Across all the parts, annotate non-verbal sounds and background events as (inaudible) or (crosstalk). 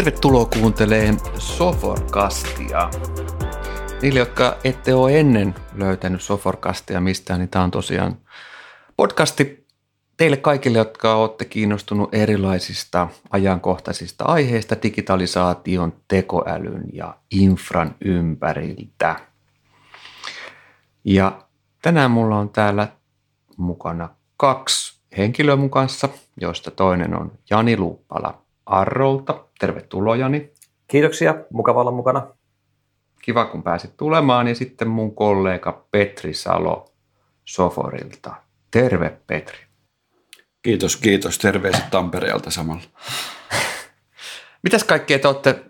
Tervetuloa kuuntelemaan Soforkastia. Niille, jotka ette ole ennen löytänyt Soforkastia mistään, niin tämä on tosiaan podcasti teille kaikille, jotka olette kiinnostunut erilaisista ajankohtaisista aiheista digitalisaation, tekoälyn ja infran ympäriltä. Ja tänään mulla on täällä mukana kaksi henkilöä mun kanssa, joista toinen on Jani Luuppala Arrolta. Tervetuloa Jani. Kiitoksia, mukava olla mukana. Kiva kun pääsit tulemaan ja sitten mun kollega Petri Salo Soforilta. Terve Petri. Kiitos, kiitos. Terveiset Tampereelta samalla. (laughs) Mitäs kaikkea te olette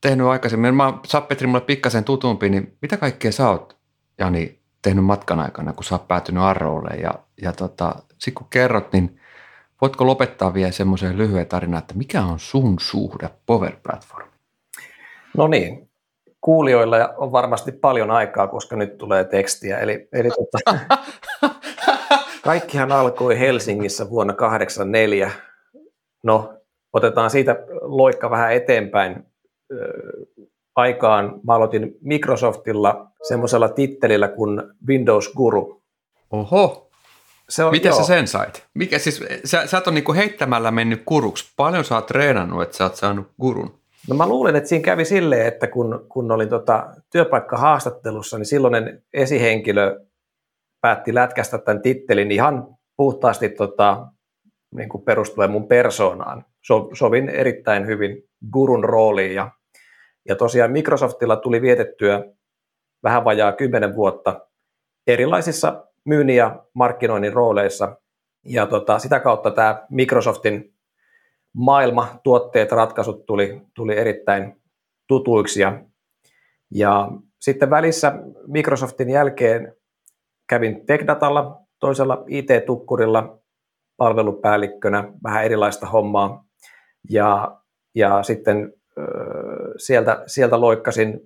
tehnyt aikaisemmin? Mä sä Petri mulle pikkasen tutumpi, niin mitä kaikkea sä oot, Jani, tehnyt matkan aikana, kun sä oot päätynyt Arrolle? Ja, ja tota, sit kun kerrot, niin voitko lopettaa vielä semmoisen lyhyen tarinan, että mikä on sun suhde Power Platform? No niin, kuulijoilla on varmasti paljon aikaa, koska nyt tulee tekstiä. Eli, eli tota, (laughs) kaikkihan alkoi Helsingissä vuonna 1984. No, otetaan siitä loikka vähän eteenpäin. Aikaan mä aloitin Microsoftilla semmoisella tittelillä kuin Windows Guru. Oho, se on, Miten joo. sä sen sait? Mikä, siis, sä, sä et ole niinku heittämällä mennyt kuruksi. Paljon sä oot treenannut, että sä oot saanut gurun? No mä luulen, että siinä kävi silleen, että kun, kun olin tota työpaikkahaastattelussa, niin silloinen esihenkilö päätti lätkästä tämän tittelin ihan puhtaasti tota, niin kuin perustuen mun persoonaan. So, sovin erittäin hyvin gurun rooliin ja, ja tosiaan Microsoftilla tuli vietettyä vähän vajaa kymmenen vuotta erilaisissa myynnin ja markkinoinnin rooleissa. Ja tota, sitä kautta tämä Microsoftin maailma, tuotteet, ratkaisut tuli, tuli erittäin tutuiksi. Ja, ja sitten välissä Microsoftin jälkeen kävin TechDatalla, toisella IT-tukkurilla palvelupäällikkönä, vähän erilaista hommaa. Ja, ja sitten sieltä, sieltä loikkasin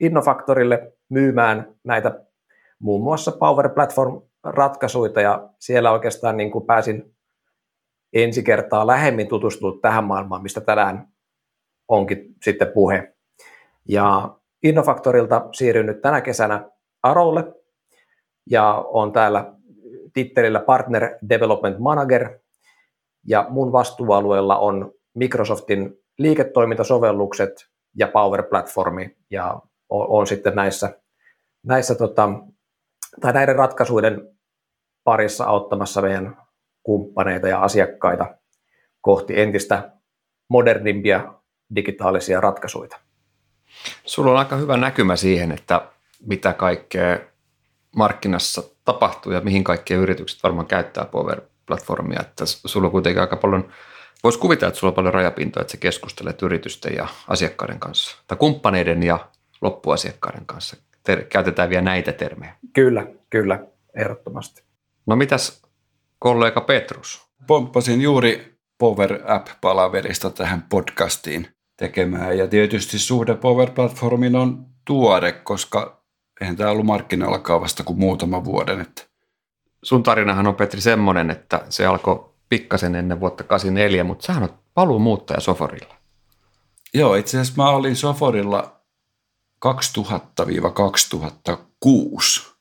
Innofaktorille myymään näitä muun muassa Power Platform-ratkaisuja ja siellä oikeastaan niin kuin pääsin ensi kertaa lähemmin tutustunut tähän maailmaan, mistä tänään onkin sitten puhe. Ja Innofaktorilta siirryn nyt tänä kesänä Arolle ja on täällä tittelillä Partner Development Manager ja mun vastuualueella on Microsoftin liiketoimintasovellukset ja Power Platformi ja on sitten näissä, näissä tota, tai näiden ratkaisuiden parissa auttamassa meidän kumppaneita ja asiakkaita kohti entistä modernimpia digitaalisia ratkaisuja. Sulla on aika hyvä näkymä siihen, että mitä kaikkea markkinassa tapahtuu ja mihin kaikki yritykset varmaan käyttää Power-platformia. Että sulla on kuitenkin aika paljon, voisi kuvitella, että sulla on paljon rajapintoja, että sä keskustelet yritysten ja asiakkaiden kanssa, tai kumppaneiden ja loppuasiakkaiden kanssa ter- käytetään vielä näitä termejä. Kyllä, kyllä, ehdottomasti. No mitäs kollega Petrus? Pomppasin juuri Power App-palaverista tähän podcastiin tekemään. Ja tietysti suhde Power Platformin on tuore, koska eihän tämä ollut markkinoilla vasta kuin muutama vuoden. Että. Sun tarinahan on Petri semmoinen, että se alkoi pikkasen ennen vuotta 84, mutta sähän on paluu muuttaja Soforilla. Joo, itse asiassa mä olin Soforilla 2000-2006.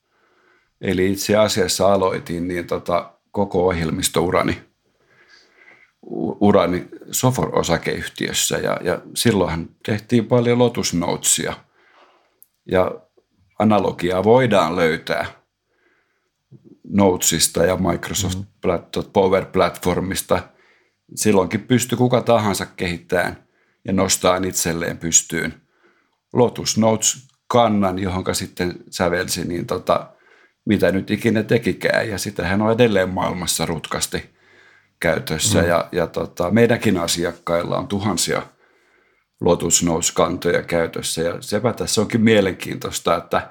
Eli itse asiassa aloitin niin tota, koko ohjelmistourani urani Sofor-osakeyhtiössä ja, ja silloinhan tehtiin paljon Lotus Notesia ja analogiaa voidaan löytää Notesista ja Microsoft mm-hmm. Power Platformista. Silloinkin pystyi kuka tahansa kehittämään ja nostaa itselleen pystyyn Lotus Notes-kannan, johon sitten sävelsi, niin tota, mitä nyt ikinä tekikään. Ja sitähän on edelleen maailmassa rutkasti käytössä. Mm. Ja, ja tota, meidänkin asiakkailla on tuhansia Lotus Notes-kantoja käytössä. Ja sepä tässä onkin mielenkiintoista, että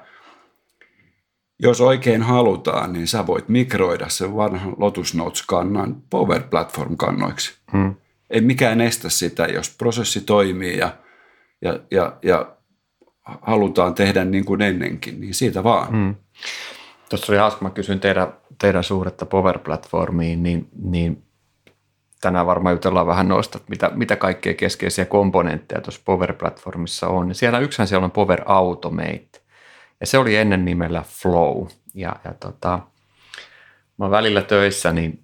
jos oikein halutaan, niin sä voit mikroida sen vanhan Lotus Notes-kannan Power Platform-kannoiksi. Mm. Ei mikään estä sitä, jos prosessi toimii ja, ja, ja, ja halutaan tehdä niin kuin ennenkin, niin siitä vaan. Mm. Tuossa oli hauska, mä kysyin teidän, teidän suhdetta Power Platformiin, niin, niin tänään varmaan jutellaan vähän noista, että mitä, mitä kaikkea keskeisiä komponentteja tuossa Power-platformissa on. Niin siellä yksähän siellä on Power Automate, ja se oli ennen nimellä Flow. Ja, ja tota, mä välillä töissä, niin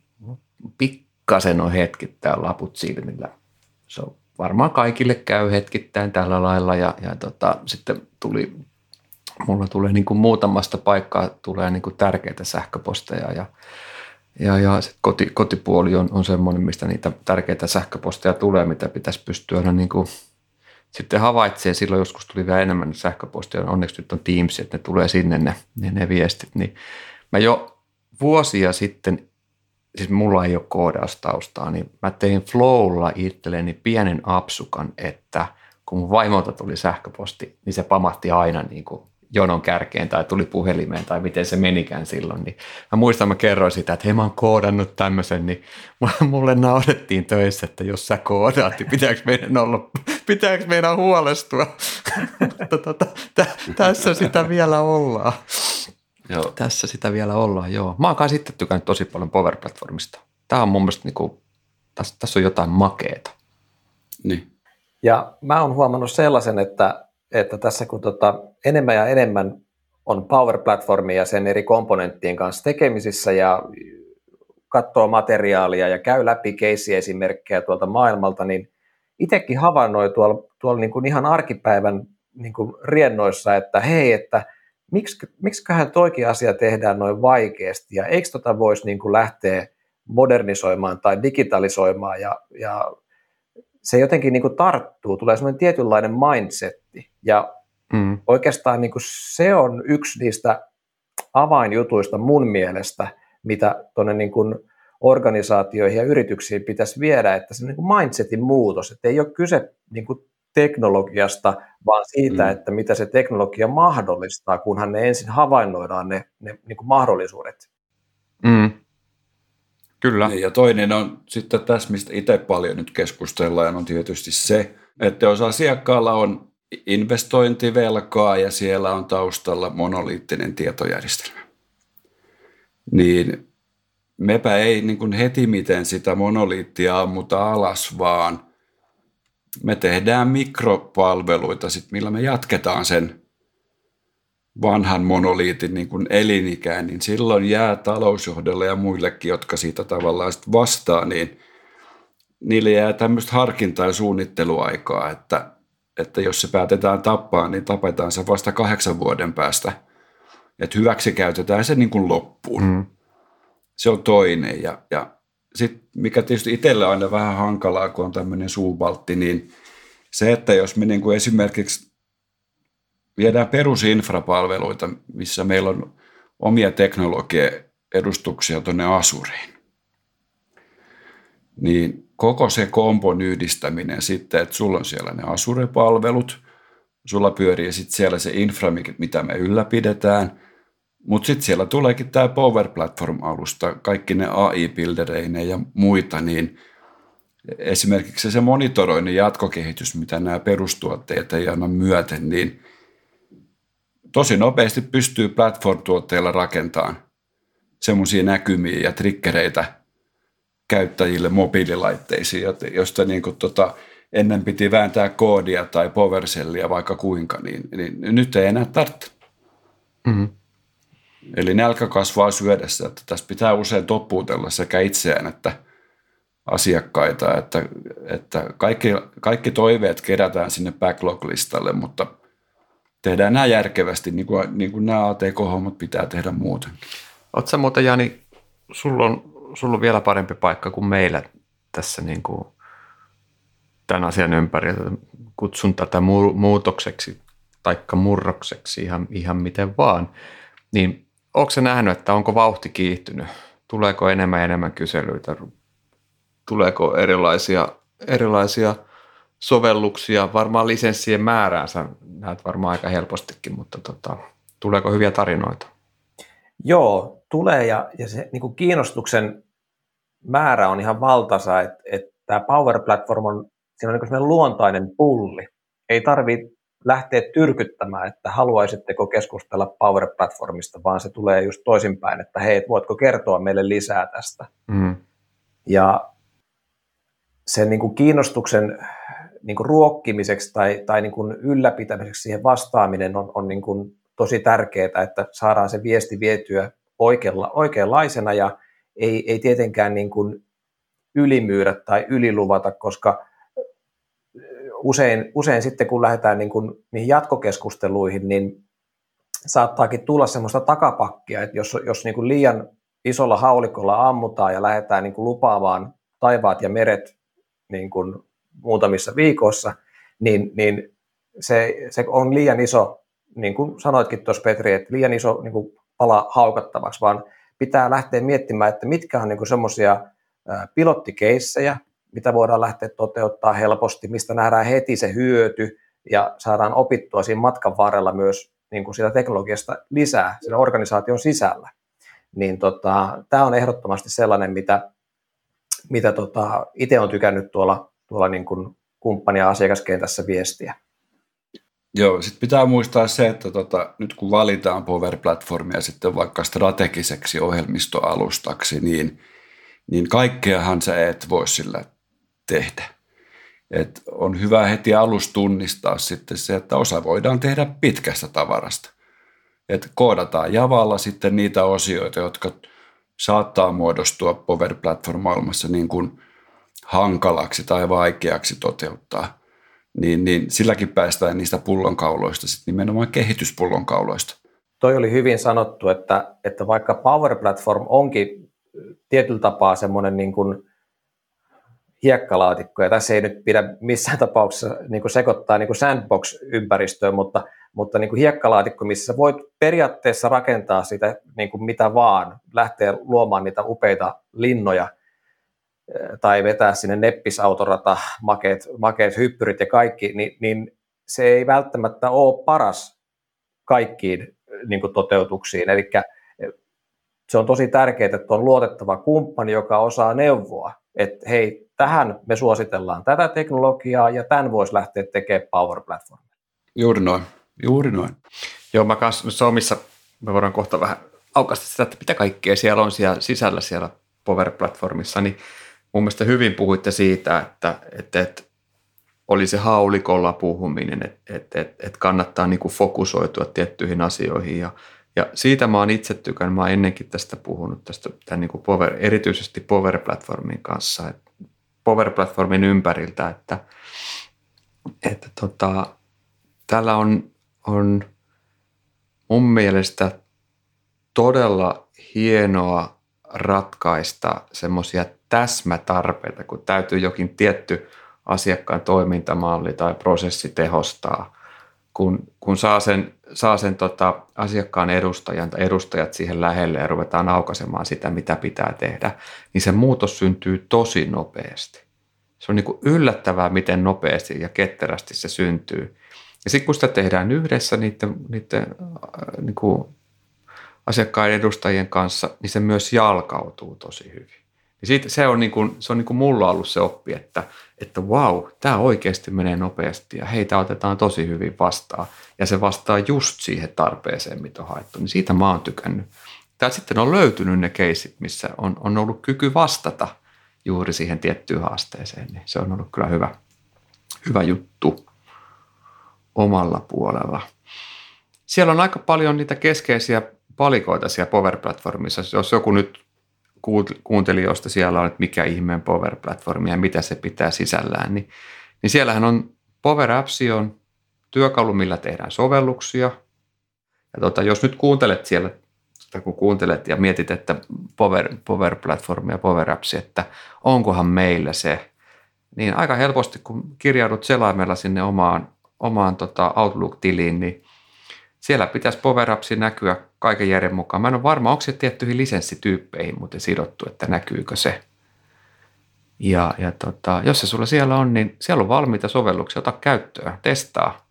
pikkasen on hetkittäin laput silmillä. Se on varmaan kaikille käy hetkittäin tällä lailla ja, ja tota, sitten tuli, mulla tulee niin kuin muutamasta paikkaa tulee niin kuin tärkeitä sähköposteja ja, ja, ja sit koti, kotipuoli on, on semmoinen, mistä niitä tärkeitä sähköposteja tulee, mitä pitäisi pystyä aina niin kuin sitten havaitsee, silloin joskus tuli vielä enemmän sähköpostia, onneksi nyt on Teams, että ne tulee sinne ne, ne, ne viestit, niin mä jo vuosia sitten siis mulla ei ole koodaustaustaa, niin mä tein Flowlla itselleni pienen apsukan, että kun mun vaimolta tuli sähköposti, niin se pamahti aina niin kuin jonon kärkeen tai tuli puhelimeen tai miten se menikään silloin. Niin mä muistan, mä kerroin sitä, että hei mä oon koodannut tämmöisen, niin mulle naurettiin töissä, että jos sä koodaat, niin pitääkö meidän, olla, pitääkö meidän huolestua? (laughs) Mutta tota, tässä sitä vielä ollaan. Joo. Tässä sitä vielä ollaan, joo. Mä oon sitten tykännyt tosi paljon Power Platformista. Tämä on mun mielestä, niin kuin, tässä, tässä on jotain makeeta. Niin. Ja mä oon huomannut sellaisen, että, että tässä kun tota, enemmän ja enemmän on Power Platformia ja sen eri komponenttien kanssa tekemisissä ja katsoo materiaalia ja käy läpi keisiesimerkkejä tuolta maailmalta, niin itsekin havainnoi tuolla, tuolla niin kuin ihan arkipäivän niin kuin riennoissa, että hei, että – miksi, miksiköhän toikin asia tehdään noin vaikeasti ja eikö tota voisi niin kuin lähteä modernisoimaan tai digitalisoimaan ja, ja se jotenkin niin kuin tarttuu, tulee semmoinen tietynlainen mindsetti ja mm. oikeastaan niin kuin se on yksi niistä avainjutuista mun mielestä, mitä tuonne niin kuin organisaatioihin ja yrityksiin pitäisi viedä, että se niin kuin mindsetin muutos, että ei ole kyse niin kuin teknologiasta, vaan siitä, mm. että mitä se teknologia mahdollistaa, kunhan ne ensin havainnoidaan ne, ne niin kuin mahdollisuudet. Mm. Kyllä. Niin, ja toinen on sitten tässä, mistä itse paljon nyt keskustellaan, on tietysti se, että jos asiakkaalla on investointivelkaa ja siellä on taustalla monoliittinen tietojärjestelmä, niin mepä ei niin kuin heti miten sitä monoliittia ammuta alas, vaan – me tehdään mikropalveluita, sit, millä me jatketaan sen vanhan monoliitin niin kuin elinikään, niin silloin jää talousjohdolle ja muillekin, jotka siitä tavallaan sit vastaa, niin niille jää tämmöistä harkintaa ja suunnitteluaikaa, että, että jos se päätetään tappaa, niin tapetaan se vasta kahdeksan vuoden päästä. Että hyväksi käytetään se niin kuin loppuun. Mm. Se on toinen. Ja, ja sitten mikä tietysti itselle on aina vähän hankalaa, kun on tämmöinen suuvaltti, niin se, että jos me niin kuin esimerkiksi viedään perusinfrapalveluita, missä meillä on omia teknologia-edustuksia tuonne Asuriin, niin koko se kompon yhdistäminen sitten, että sulla on siellä ne Asure-palvelut, sulla pyörii sitten siellä se infra, mitä me ylläpidetään – mutta sitten siellä tuleekin tämä Power Platform-alusta, kaikki ne AI-bildereineen ja muita, niin esimerkiksi se monitoroinnin jatkokehitys, mitä nämä perustuotteet ei anna myöten, niin tosi nopeasti pystyy platform-tuotteilla rakentamaan semmoisia näkymiä ja trikkereitä käyttäjille mobiililaitteisiin, josta niin kuin tota, ennen piti vääntää koodia tai PowerShellia vaikka kuinka, niin, niin nyt ei enää tarvitse. Mm-hmm. Eli nälkä kasvaa syödessä, että tässä pitää usein toppuutella sekä itseään että asiakkaita, että, että kaikki, kaikki toiveet kerätään sinne backlog-listalle, mutta tehdään nämä järkevästi, niin kuin, niin kuin nämä ATK-hommat pitää tehdä muuten. Oletko muuten, Jani, sulla on, sulla on vielä parempi paikka kuin meillä tässä niin kuin tämän asian ympäri. Kutsun tätä muutokseksi taikka murrokseksi ihan, ihan miten vaan. Niin onko se nähnyt, että onko vauhti kiihtynyt? Tuleeko enemmän ja enemmän kyselyitä? Tuleeko erilaisia, erilaisia sovelluksia? Varmaan lisenssien määräänsä näet varmaan aika helpostikin, mutta tota, tuleeko hyviä tarinoita? Joo, tulee ja, ja se niin kuin kiinnostuksen määrä on ihan valtaisa, että, että tämä Power Platform on, siinä on niin luontainen pulli. Ei tarvitse lähteä tyrkyttämään, että haluaisitteko keskustella Power Platformista, vaan se tulee just toisinpäin, että hei, voitko kertoa meille lisää tästä. Mm. Ja sen niin kuin kiinnostuksen niin kuin ruokkimiseksi tai, tai niin kuin ylläpitämiseksi siihen vastaaminen on, on niin kuin tosi tärkeää, että saadaan se viesti vietyä oikealla, oikeanlaisena ja ei, ei tietenkään niin kuin ylimyydä tai yliluvata, koska usein, usein sitten kun lähdetään niin kuin niihin jatkokeskusteluihin, niin saattaakin tulla semmoista takapakkia, että jos, jos niin kuin liian isolla haulikolla ammutaan ja lähdetään niin kuin lupaamaan taivaat ja meret niin kuin muutamissa viikoissa, niin, niin se, se on liian iso, niin kuin sanoitkin tuossa Petri, että liian iso niin kuin pala haukattavaksi, vaan pitää lähteä miettimään, että mitkä on niin semmoisia pilottikeissejä, mitä voidaan lähteä toteuttaa helposti, mistä nähdään heti se hyöty ja saadaan opittua siinä matkan varrella myös niin kuin sitä teknologiasta lisää siinä organisaation sisällä. Niin tota, tämä on ehdottomasti sellainen, mitä, mitä tota, itse olen tykännyt tuolla, tuolla niin kuin kumppani- ja asiakaskentässä viestiä. Joo, sitten pitää muistaa se, että tota, nyt kun valitaan Power-platformia sitten vaikka strategiseksi ohjelmistoalustaksi, niin, niin kaikkeahan sä et voi sillä tehdä. Et on hyvä heti alusta tunnistaa sitten se, että osa voidaan tehdä pitkästä tavarasta. Et koodataan Javalla sitten niitä osioita, jotka saattaa muodostua Power Platform-maailmassa niin kuin hankalaksi tai vaikeaksi toteuttaa. Niin, niin silläkin päästään niistä pullonkauloista, sitten nimenomaan kehityspullonkauloista. Toi oli hyvin sanottu, että, että vaikka Power Platform onkin tietyllä tapaa semmoinen niin kuin hiekkalaatikko, ja tässä ei nyt pidä missään (laughs) tapauksessa niin kuin sekoittaa niin kuin sandbox-ympäristöön, mutta, mutta niin kuin hiekkalaatikko, missä voit periaatteessa rakentaa sitä niin kuin mitä vaan, lähteä luomaan niitä upeita linnoja, eh, tai vetää sinne neppisautorata, makeet, makeet hyppyrit ja kaikki, niin, niin se ei välttämättä ole paras kaikkiin niin kuin toteutuksiin. Eli eh, se on tosi tärkeää, että on luotettava kumppani, joka osaa neuvoa, että hei, tähän me suositellaan tätä teknologiaa ja tämän voisi lähteä tekemään Power Platform. Juuri noin, juuri noin. Joo, mä kanssa omissa, me voidaan kohta vähän aukasta sitä, että mitä kaikkea siellä on siellä sisällä siellä Power Platformissa, niin mun mielestä hyvin puhuitte siitä, että, että, että oli se haulikolla puhuminen, että, että, että, että kannattaa niin kuin fokusoitua tiettyihin asioihin ja, ja siitä mä oon itse tykännyt, mä oon ennenkin tästä puhunut, tästä tämän niin kuin power, erityisesti Power Platformin kanssa, että Power Platformin ympäriltä, että, että tota, täällä on, on mun mielestä todella hienoa ratkaista semmoisia täsmätarpeita, kun täytyy jokin tietty asiakkaan toimintamalli tai prosessi tehostaa, kun, kun saa sen, saa sen tota asiakkaan edustajan tai edustajat siihen lähelle ja ruvetaan aukaisemaan sitä, mitä pitää tehdä, niin se muutos syntyy tosi nopeasti. Se on niin kuin yllättävää, miten nopeasti ja ketterästi se syntyy. Ja sitten kun sitä tehdään yhdessä niiden, niiden äh, niin kuin asiakkaiden edustajien kanssa, niin se myös jalkautuu tosi hyvin. Ja siitä, se on, niin kuin, se on niin kuin mulla ollut se oppi, että, että wow, tämä oikeasti menee nopeasti ja heitä otetaan tosi hyvin vastaan. Ja se vastaa just siihen tarpeeseen, mitä on haettu. Niin siitä mä oon tykännyt. Tää sitten on löytynyt ne keisit, missä on, on ollut kyky vastata juuri siihen tiettyyn haasteeseen. Niin se on ollut kyllä hyvä, hyvä juttu omalla puolella. Siellä on aika paljon niitä keskeisiä palikoita siellä Power Platformissa. Jos joku nyt kuuntelijoista siellä on, että mikä ihmeen Power Platformi ja mitä se pitää sisällään, niin, niin siellähän on Power Apps on työkalu, millä tehdään sovelluksia. Ja tota, jos nyt kuuntelet siellä, kun kuuntelet ja mietit, että Power, Power Platform ja Power Apps, että onkohan meillä se, niin aika helposti kun kirjaudut selaimella sinne omaan, omaan tota Outlook-tiliin, niin siellä pitäisi Power näkyä kaiken järjen mukaan. Mä en ole varma, onko se tiettyihin lisenssityyppeihin muuten sidottu, että näkyykö se. Ja, ja tota, jos se sulla siellä on, niin siellä on valmiita sovelluksia, ota käyttöön, testaa,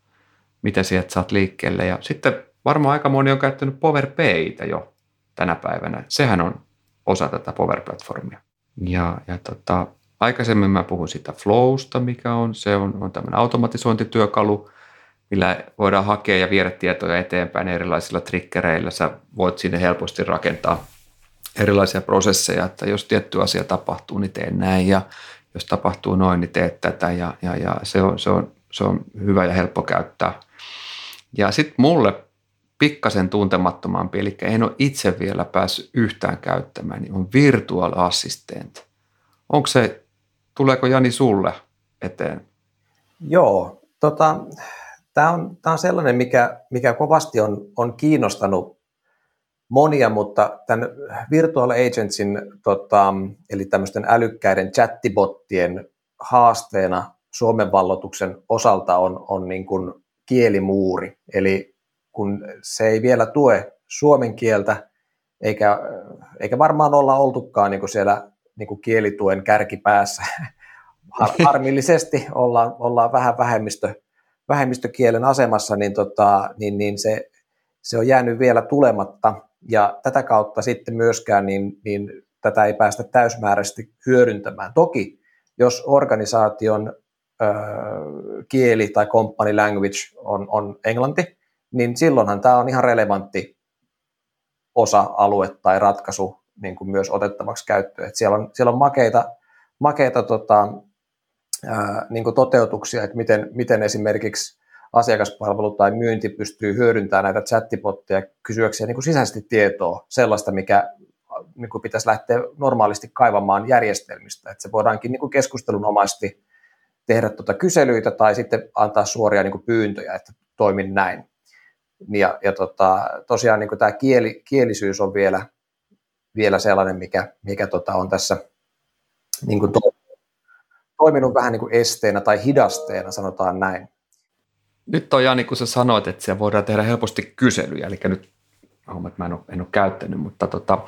mitä sieltä saat liikkeelle. Ja sitten varmaan aika moni on käyttänyt Power Paytä jo tänä päivänä. Sehän on osa tätä Power Platformia. Ja, ja tota, aikaisemmin mä puhun siitä Flowsta, mikä on, se on, on tämmöinen automatisointityökalu, millä voidaan hakea ja viedä tietoja eteenpäin erilaisilla triggereillä. Sä voit sinne helposti rakentaa erilaisia prosesseja, että jos tietty asia tapahtuu, niin teen näin ja jos tapahtuu noin, niin teet tätä ja, ja, ja se, on, se, on, se on hyvä ja helppo käyttää. Ja sitten mulle pikkasen tuntemattomampi, eli en ole itse vielä päässyt yhtään käyttämään, niin on Virtual Assistant. Onko se, tuleeko Jani sulle eteen? Joo, tota, tämä on, tää on sellainen, mikä, mikä kovasti on, on kiinnostanut monia, mutta tämän Virtual Agentsin, tota, eli tämmöisten älykkäiden chattibottien haasteena Suomen vallotuksen osalta on, on niin kuin kielimuuri. Eli kun se ei vielä tue suomen kieltä, eikä, eikä varmaan olla oltukaan niin kuin siellä niin kuin kielituen kärkipäässä. (laughs) Harmillisesti ollaan, ollaan vähän vähemmistö, vähemmistökielen asemassa, niin, tota, niin, niin se, se on jäänyt vielä tulematta. Ja tätä kautta sitten myöskään niin, niin tätä ei päästä täysmääräisesti hyödyntämään. Toki jos organisaation ö, kieli tai company language on, on englanti, niin silloinhan tämä on ihan relevantti osa-alue tai ratkaisu niin kuin myös otettavaksi käyttöön. Et siellä, on, siellä on makeita, makeita tota, ää, niin toteutuksia, että miten, miten esimerkiksi asiakaspalvelu tai myynti pystyy hyödyntämään näitä chattibotteja kysyäkseen niin kuin sisäisesti tietoa, sellaista, mikä niin kuin pitäisi lähteä normaalisti kaivamaan järjestelmistä. Että se voidaankin niin kuin keskustelunomaisesti tehdä tuota kyselyitä tai sitten antaa suoria niin kuin pyyntöjä, että toimin näin. Ja, ja tota, tosiaan niin kuin tämä kieli, kielisyys on vielä, vielä sellainen, mikä, mikä tota on tässä niin kuin to, toiminut vähän niin kuin esteenä tai hidasteena, sanotaan näin. Nyt on Jani, kun sä sanoit, että siellä voidaan tehdä helposti kyselyjä, eli nyt homma, että mä en ole, en ole käyttänyt, mutta tota,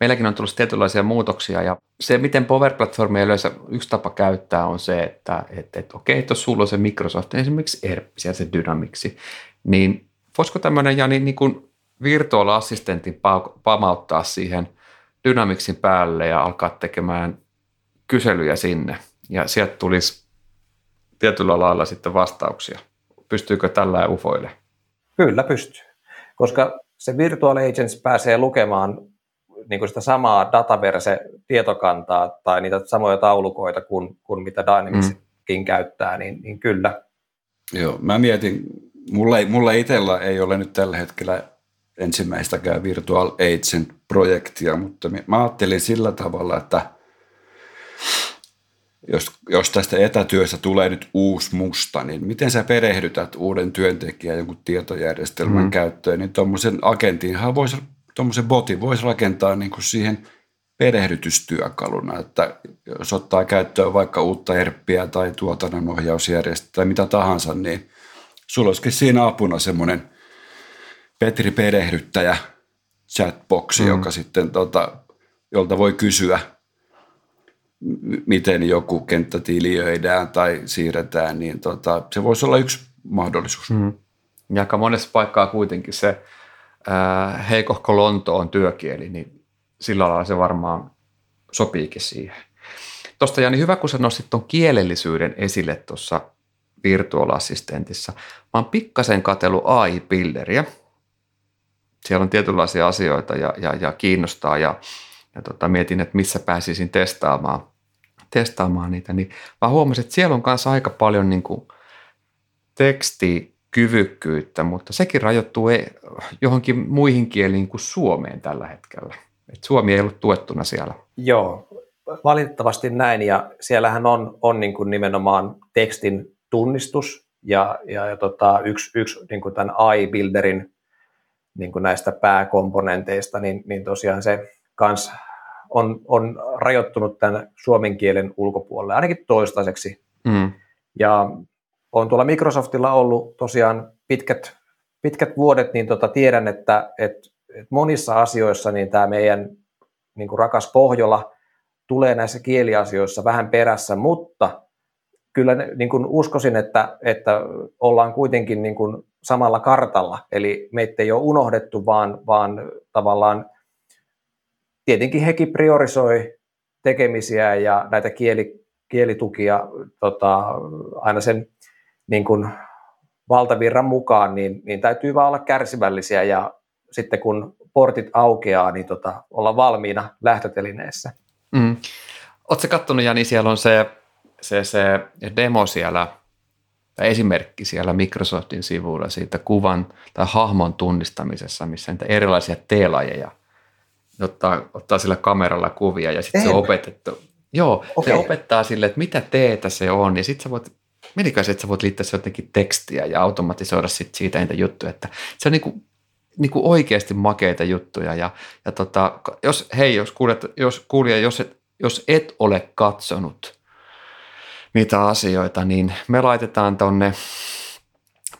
meilläkin on tullut tietynlaisia muutoksia ja se, miten Power Platformia yleensä yksi tapa käyttää on se, että et, et, okei, että jos sulla on se Microsoft, esimerkiksi ERP, siellä se Dynamicsi, niin voisiko tämmöinen Jani niin kuin virtual assistentin pamauttaa siihen Dynamicsin päälle ja alkaa tekemään kyselyjä sinne ja sieltä tulisi tietyllä lailla sitten vastauksia. Pystyykö tällä ufoille? Kyllä pystyy, koska se Virtual Agents pääsee lukemaan niin kuin sitä samaa dataverse-tietokantaa tai niitä samoja taulukoita kuin, kuin mitä Dynamicskin mm. käyttää, niin, niin kyllä. Joo, mä mietin, mulla, ei, mulla itsellä ei ole nyt tällä hetkellä ensimmäistäkään Virtual Agent-projektia, mutta mä ajattelin sillä tavalla, että jos, jos tästä etätyöstä tulee nyt uusi musta, niin miten sä perehdytät uuden työntekijän jonkun tietojärjestelmän mm. käyttöön, niin tuommoisen agentinhan voisi, tuommoisen botin voisi rakentaa niin kuin siihen perehdytystyökaluna, että jos ottaa käyttöön vaikka uutta erppiä tai tuotannonohjausjärjestelmää tai mitä tahansa, niin sulla olisikin siinä apuna semmoinen Petri perehdyttäjä chatboxi, mm. joka sitten tota, jolta voi kysyä – miten joku kenttä tiliöidään tai siirretään, niin tota, se voisi olla yksi mahdollisuus. Mm. Ja aika monessa paikkaa kuitenkin se ää, heikohko Lontoon työkieli, niin sillä lailla se varmaan sopiikin siihen. Tuosta Jani, hyvä kun sä nostit tuon kielellisyyden esille tuossa Virtual Assistentissa. Mä oon pikkasen katsellut AI-builderia. Siellä on tietynlaisia asioita ja, ja, ja kiinnostaa ja, ja tota, mietin, että missä pääsisin testaamaan testaamaan niitä, niin mä huomasin, että siellä on kanssa aika paljon niin kuin tekstikyvykkyyttä, mutta sekin rajoittuu e- johonkin muihin kieliin kuin suomeen tällä hetkellä. Et Suomi ei ollut tuettuna siellä. Joo, valitettavasti näin, ja siellähän on, on niin kuin nimenomaan tekstin tunnistus, ja, ja, ja tota, yksi, yksi niin kuin tämän AI-builderin niin kuin näistä pääkomponenteista, niin, niin tosiaan se kans on, on rajoittunut tämän suomen kielen ulkopuolelle, ainakin toistaiseksi. Mm. Ja on tuolla Microsoftilla ollut tosiaan pitkät, pitkät vuodet, niin tota, tiedän, että et, et monissa asioissa niin tämä meidän niin kuin rakas Pohjola tulee näissä kieliasioissa vähän perässä, mutta kyllä niin kuin uskoisin, että, että ollaan kuitenkin niin kuin samalla kartalla, eli meitä ei ole unohdettu, vaan, vaan tavallaan tietenkin hekin priorisoi tekemisiä ja näitä kieli, kielitukia tota, aina sen niin kuin valtavirran mukaan, niin, niin täytyy vaan olla kärsivällisiä ja sitten kun portit aukeaa, niin tota, olla valmiina lähtötelineessä. Mm. Oletko katsonut, Jani, siellä on se se, se demo siellä, tai esimerkki siellä Microsoftin sivuilla siitä kuvan tai hahmon tunnistamisessa, missä niitä erilaisia T-lajeja ottaa, ottaa sillä kameralla kuvia ja sitten se on opetettu. Joo, okay. se opettaa sille, että mitä teetä se on ja sitten sä voit menikö se, että sä voit liittää se jotenkin tekstiä ja automatisoida sit siitä niitä juttuja, että se on niinku, niinku oikeasti makeita juttuja ja, ja tota, jos, hei, jos kuulijat, jos, kuulija, jos et, jos et ole katsonut niitä asioita, niin me laitetaan tonne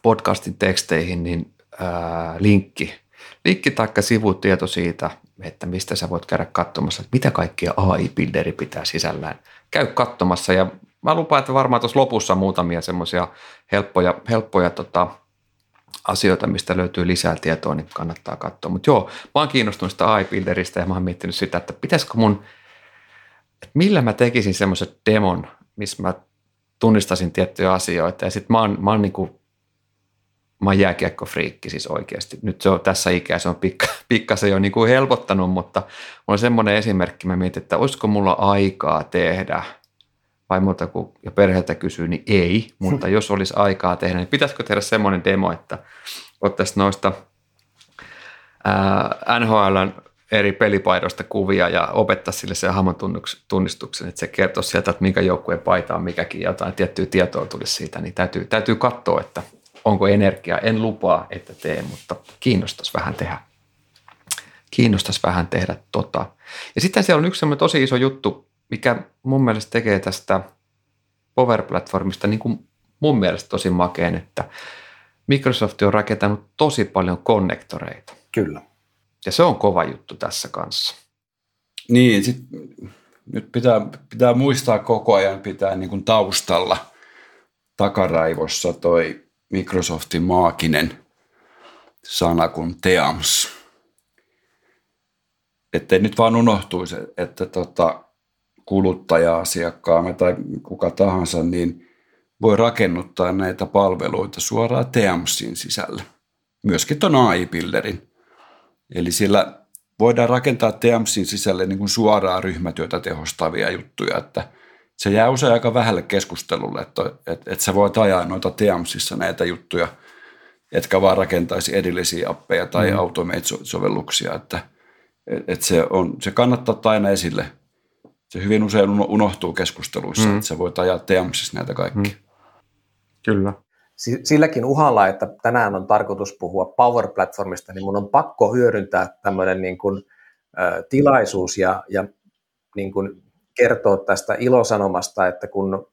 podcastin teksteihin niin ää, linkki, linkki taikka sivutieto siitä, että mistä sä voit käydä katsomassa, että mitä kaikkia AI-builderi pitää sisällään. Käy katsomassa ja mä lupaan, että varmaan tuossa lopussa muutamia semmoisia helppoja, helppoja tota, asioita, mistä löytyy lisää tietoa, niin kannattaa katsoa. Mutta joo, mä oon kiinnostunut sitä iBuilderista ja mä oon miettinyt sitä, että pitäisikö mun, että millä mä tekisin semmoisen demon, missä mä tunnistasin tiettyjä asioita ja sitten mä oon, mä oon niinku, mä oon jääkiekkofriikki siis oikeasti. Nyt se on tässä ikässä, se on pikka, (laughs) pikkasen jo niinku helpottanut, mutta mulla on semmoinen esimerkki, mä mietin, että olisiko mulla aikaa tehdä – vaimolta kun, ja perheeltä kysyy, niin ei, mutta (laughs) jos olisi aikaa tehdä, niin pitäisikö tehdä semmoinen demo, että ottaisiin noista ää, NHLn eri pelipaidoista kuvia ja opettaa sille se hahmon tunnistuksen, että se kertoo sieltä, että minkä joukkueen paita on mikäkin, jotain tiettyä tietoa tulisi siitä, niin täytyy, täytyy katsoa, että onko energiaa. En lupaa, että teen, mutta kiinnostaisi vähän tehdä. Kiinnostaisi vähän tehdä tota. Ja sitten siellä on yksi semmoinen tosi iso juttu, mikä mun mielestä tekee tästä Power-platformista niin kuin mun mielestä tosi makeen, että Microsoft on rakentanut tosi paljon konnektoreita. Kyllä. Ja se on kova juttu tässä kanssa. Niin, sit nyt pitää, pitää muistaa koko ajan pitää niin kuin taustalla takaraivossa toi Microsoftin maakinen sana kuin Teams. Että nyt vaan unohtuisi, että tota, kuluttaja-asiakkaamme tai kuka tahansa, niin voi rakennuttaa näitä palveluita suoraan Teamsin sisällä. Myöskin tuon AI-builderin. Eli sillä voidaan rakentaa Teamsin sisälle niin kuin suoraan ryhmätyötä tehostavia juttuja, että se jää usein aika vähälle keskustelulle, että, että, että sä voit ajaa noita Teamsissa näitä juttuja, etkä vaan rakentaisi edellisiä appeja tai mm. automate-sovelluksia, että, että se, on, se kannattaa aina esille – se hyvin usein unohtuu keskusteluissa, mm. että sä voit ajaa Teamsissa näitä kaikkia. Mm. Kyllä. Silläkin uhalla, että tänään on tarkoitus puhua Power Platformista, niin mun on pakko hyödyntää tämmöinen niin kuin, ä, tilaisuus ja, ja niin kuin kertoa tästä ilosanomasta, että kun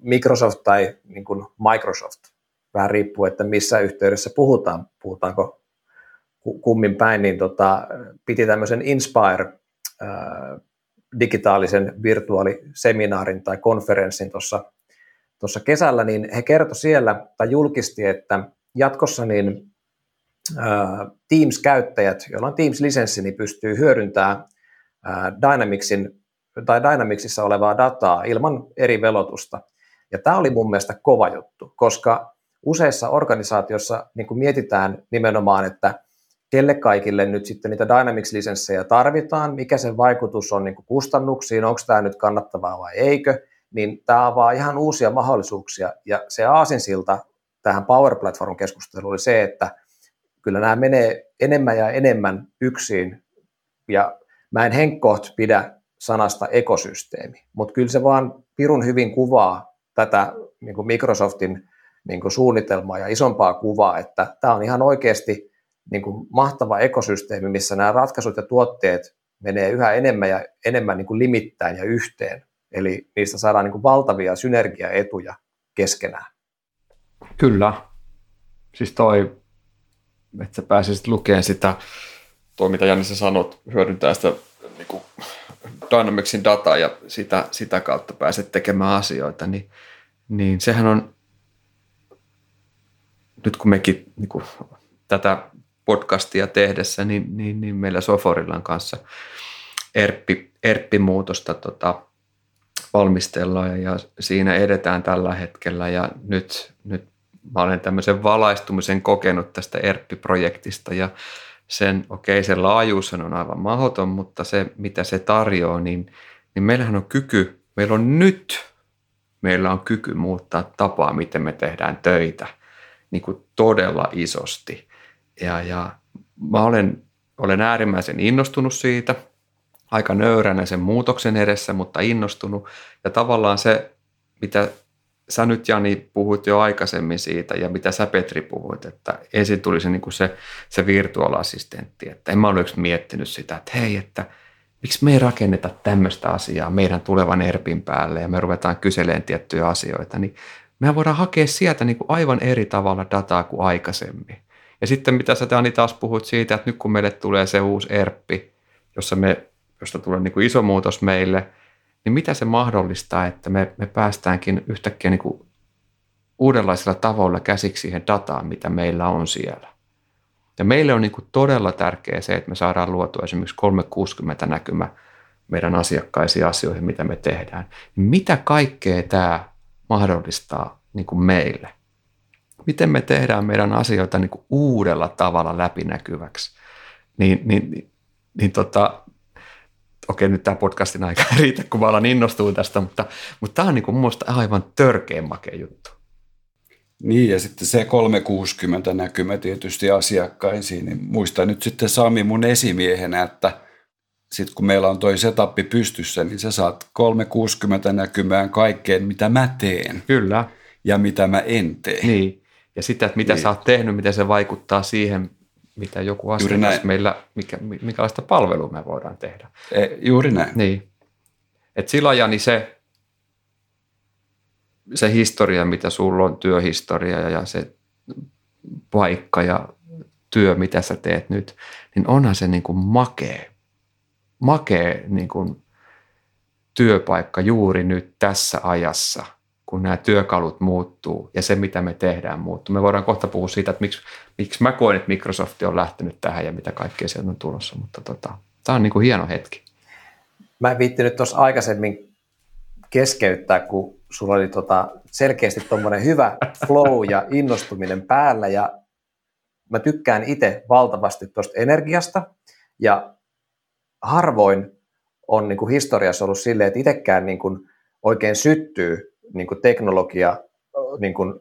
Microsoft tai niin kuin Microsoft, vähän riippuu, että missä yhteydessä puhutaan, puhutaanko kummin päin, niin tota, piti tämmöisen Inspire digitaalisen virtuaaliseminaarin tai konferenssin tuossa tuossa kesällä, niin he kertoi siellä tai julkisti, että jatkossa niin Teams-käyttäjät, joilla on Teams-lisenssi, niin pystyy hyödyntämään Dynamicsin tai Dynamicsissa olevaa dataa ilman eri velotusta. Ja tämä oli mun mielestä kova juttu, koska useissa organisaatioissa niin mietitään nimenomaan, että kelle kaikille nyt sitten niitä Dynamics-lisenssejä tarvitaan, mikä sen vaikutus on niin kustannuksiin, onko tämä nyt kannattavaa vai eikö, niin tämä avaa ihan uusia mahdollisuuksia. Ja se aasinsilta tähän Power Platform-keskusteluun oli se, että kyllä nämä menee enemmän ja enemmän yksin, ja mä en henkkoht pidä sanasta ekosysteemi, mutta kyllä se vaan pirun hyvin kuvaa tätä niin kuin Microsoftin niin kuin suunnitelmaa ja isompaa kuvaa, että tämä on ihan oikeasti niin kuin mahtava ekosysteemi, missä nämä ratkaisut ja tuotteet menee yhä enemmän ja enemmän niin kuin limittäin ja yhteen. Eli niistä saadaan niin kuin valtavia synergiaetuja keskenään. Kyllä. Siis toi, että sä pääsisit lukemaan sitä, tuo mitä Janne sä sanot, hyödyntää sitä niin kuin Dynamicsin dataa ja sitä, sitä kautta pääset tekemään asioita, niin, niin sehän on, nyt kun mekin niin kuin, tätä podcastia tehdessä, niin, niin, niin meillä Soforillan kanssa ERPPI, ERPPI-muutosta tota, valmistellaan ja siinä edetään tällä hetkellä ja nyt, nyt mä olen tämmöisen valaistumisen kokenut tästä ERPPI-projektista ja sen, okei okay, se laajuus on aivan mahdoton, mutta se mitä se tarjoaa, niin, niin meillähän on kyky, meillä on nyt meillä on kyky muuttaa tapaa, miten me tehdään töitä niin kuin todella isosti. Ja, ja mä olen, olen äärimmäisen innostunut siitä, aika nöyränä sen muutoksen edessä, mutta innostunut. Ja tavallaan se, mitä sä nyt Jani puhuit jo aikaisemmin siitä ja mitä sä Petri puhuit, että ensin tuli se, niin se, se virtuaaliassistentti, että en mä ole miettinyt sitä, että hei, että miksi me ei rakenneta tämmöistä asiaa meidän tulevan ERPin päälle ja me ruvetaan kyseleen tiettyjä asioita, niin mehän voidaan hakea sieltä niin kuin aivan eri tavalla dataa kuin aikaisemmin. Ja sitten mitä sä Dani taas puhut siitä, että nyt kun meille tulee se uusi ERPpi, jossa me, josta tulee niin kuin iso muutos meille – niin mitä se mahdollistaa, että me, me päästäänkin yhtäkkiä niin kuin uudenlaisilla tavoilla käsiksi siihen dataan, mitä meillä on siellä. Ja meille on niin kuin todella tärkeää se, että me saadaan luotua esimerkiksi 360 näkymä meidän asiakkaisiin asioihin, mitä me tehdään. Mitä kaikkea tämä mahdollistaa niin kuin meille? Miten me tehdään meidän asioita niin kuin uudella tavalla läpinäkyväksi? Niin, niin, niin, niin tota, okei nyt tämä podcastin aika ei riitä, kun mä alan innostua tästä, mutta, mutta tämä on niin kuin mun aivan törkeän makea juttu. Niin ja sitten se 360 näkymä tietysti asiakkaisiin, niin muista nyt sitten Sami mun esimiehenä, että sitten kun meillä on toi setappi pystyssä, niin sä saat 360 näkymään kaikkeen, mitä mä teen. Kyllä. Ja mitä mä en tee. Niin. Ja sitä, että mitä niin. sä oot tehnyt, miten se vaikuttaa siihen, mitä joku asiakas meillä, mikä, minkälaista palvelua me voidaan tehdä. E, juuri näin. Niin. Et sillä niin se, se historia, mitä sulla on, työhistoria ja se paikka ja työ, mitä sä teet nyt, niin onhan se niin kuin makee, makee niin kuin työpaikka juuri nyt tässä ajassa – kun nämä työkalut muuttuu ja se, mitä me tehdään, muuttuu. Me voidaan kohta puhua siitä, että miksi, miksi mä koen, että Microsoft on lähtenyt tähän ja mitä kaikkea sieltä on tulossa, mutta tota, tämä on niin kuin hieno hetki. Mä en viittinyt tuossa aikaisemmin keskeyttää, kun sulla oli tota selkeästi tuommoinen hyvä flow ja innostuminen päällä ja mä tykkään itse valtavasti tuosta energiasta ja harvoin on niin kuin historiassa ollut silleen, että itsekään niin kuin oikein syttyy niin kuin teknologia niin kuin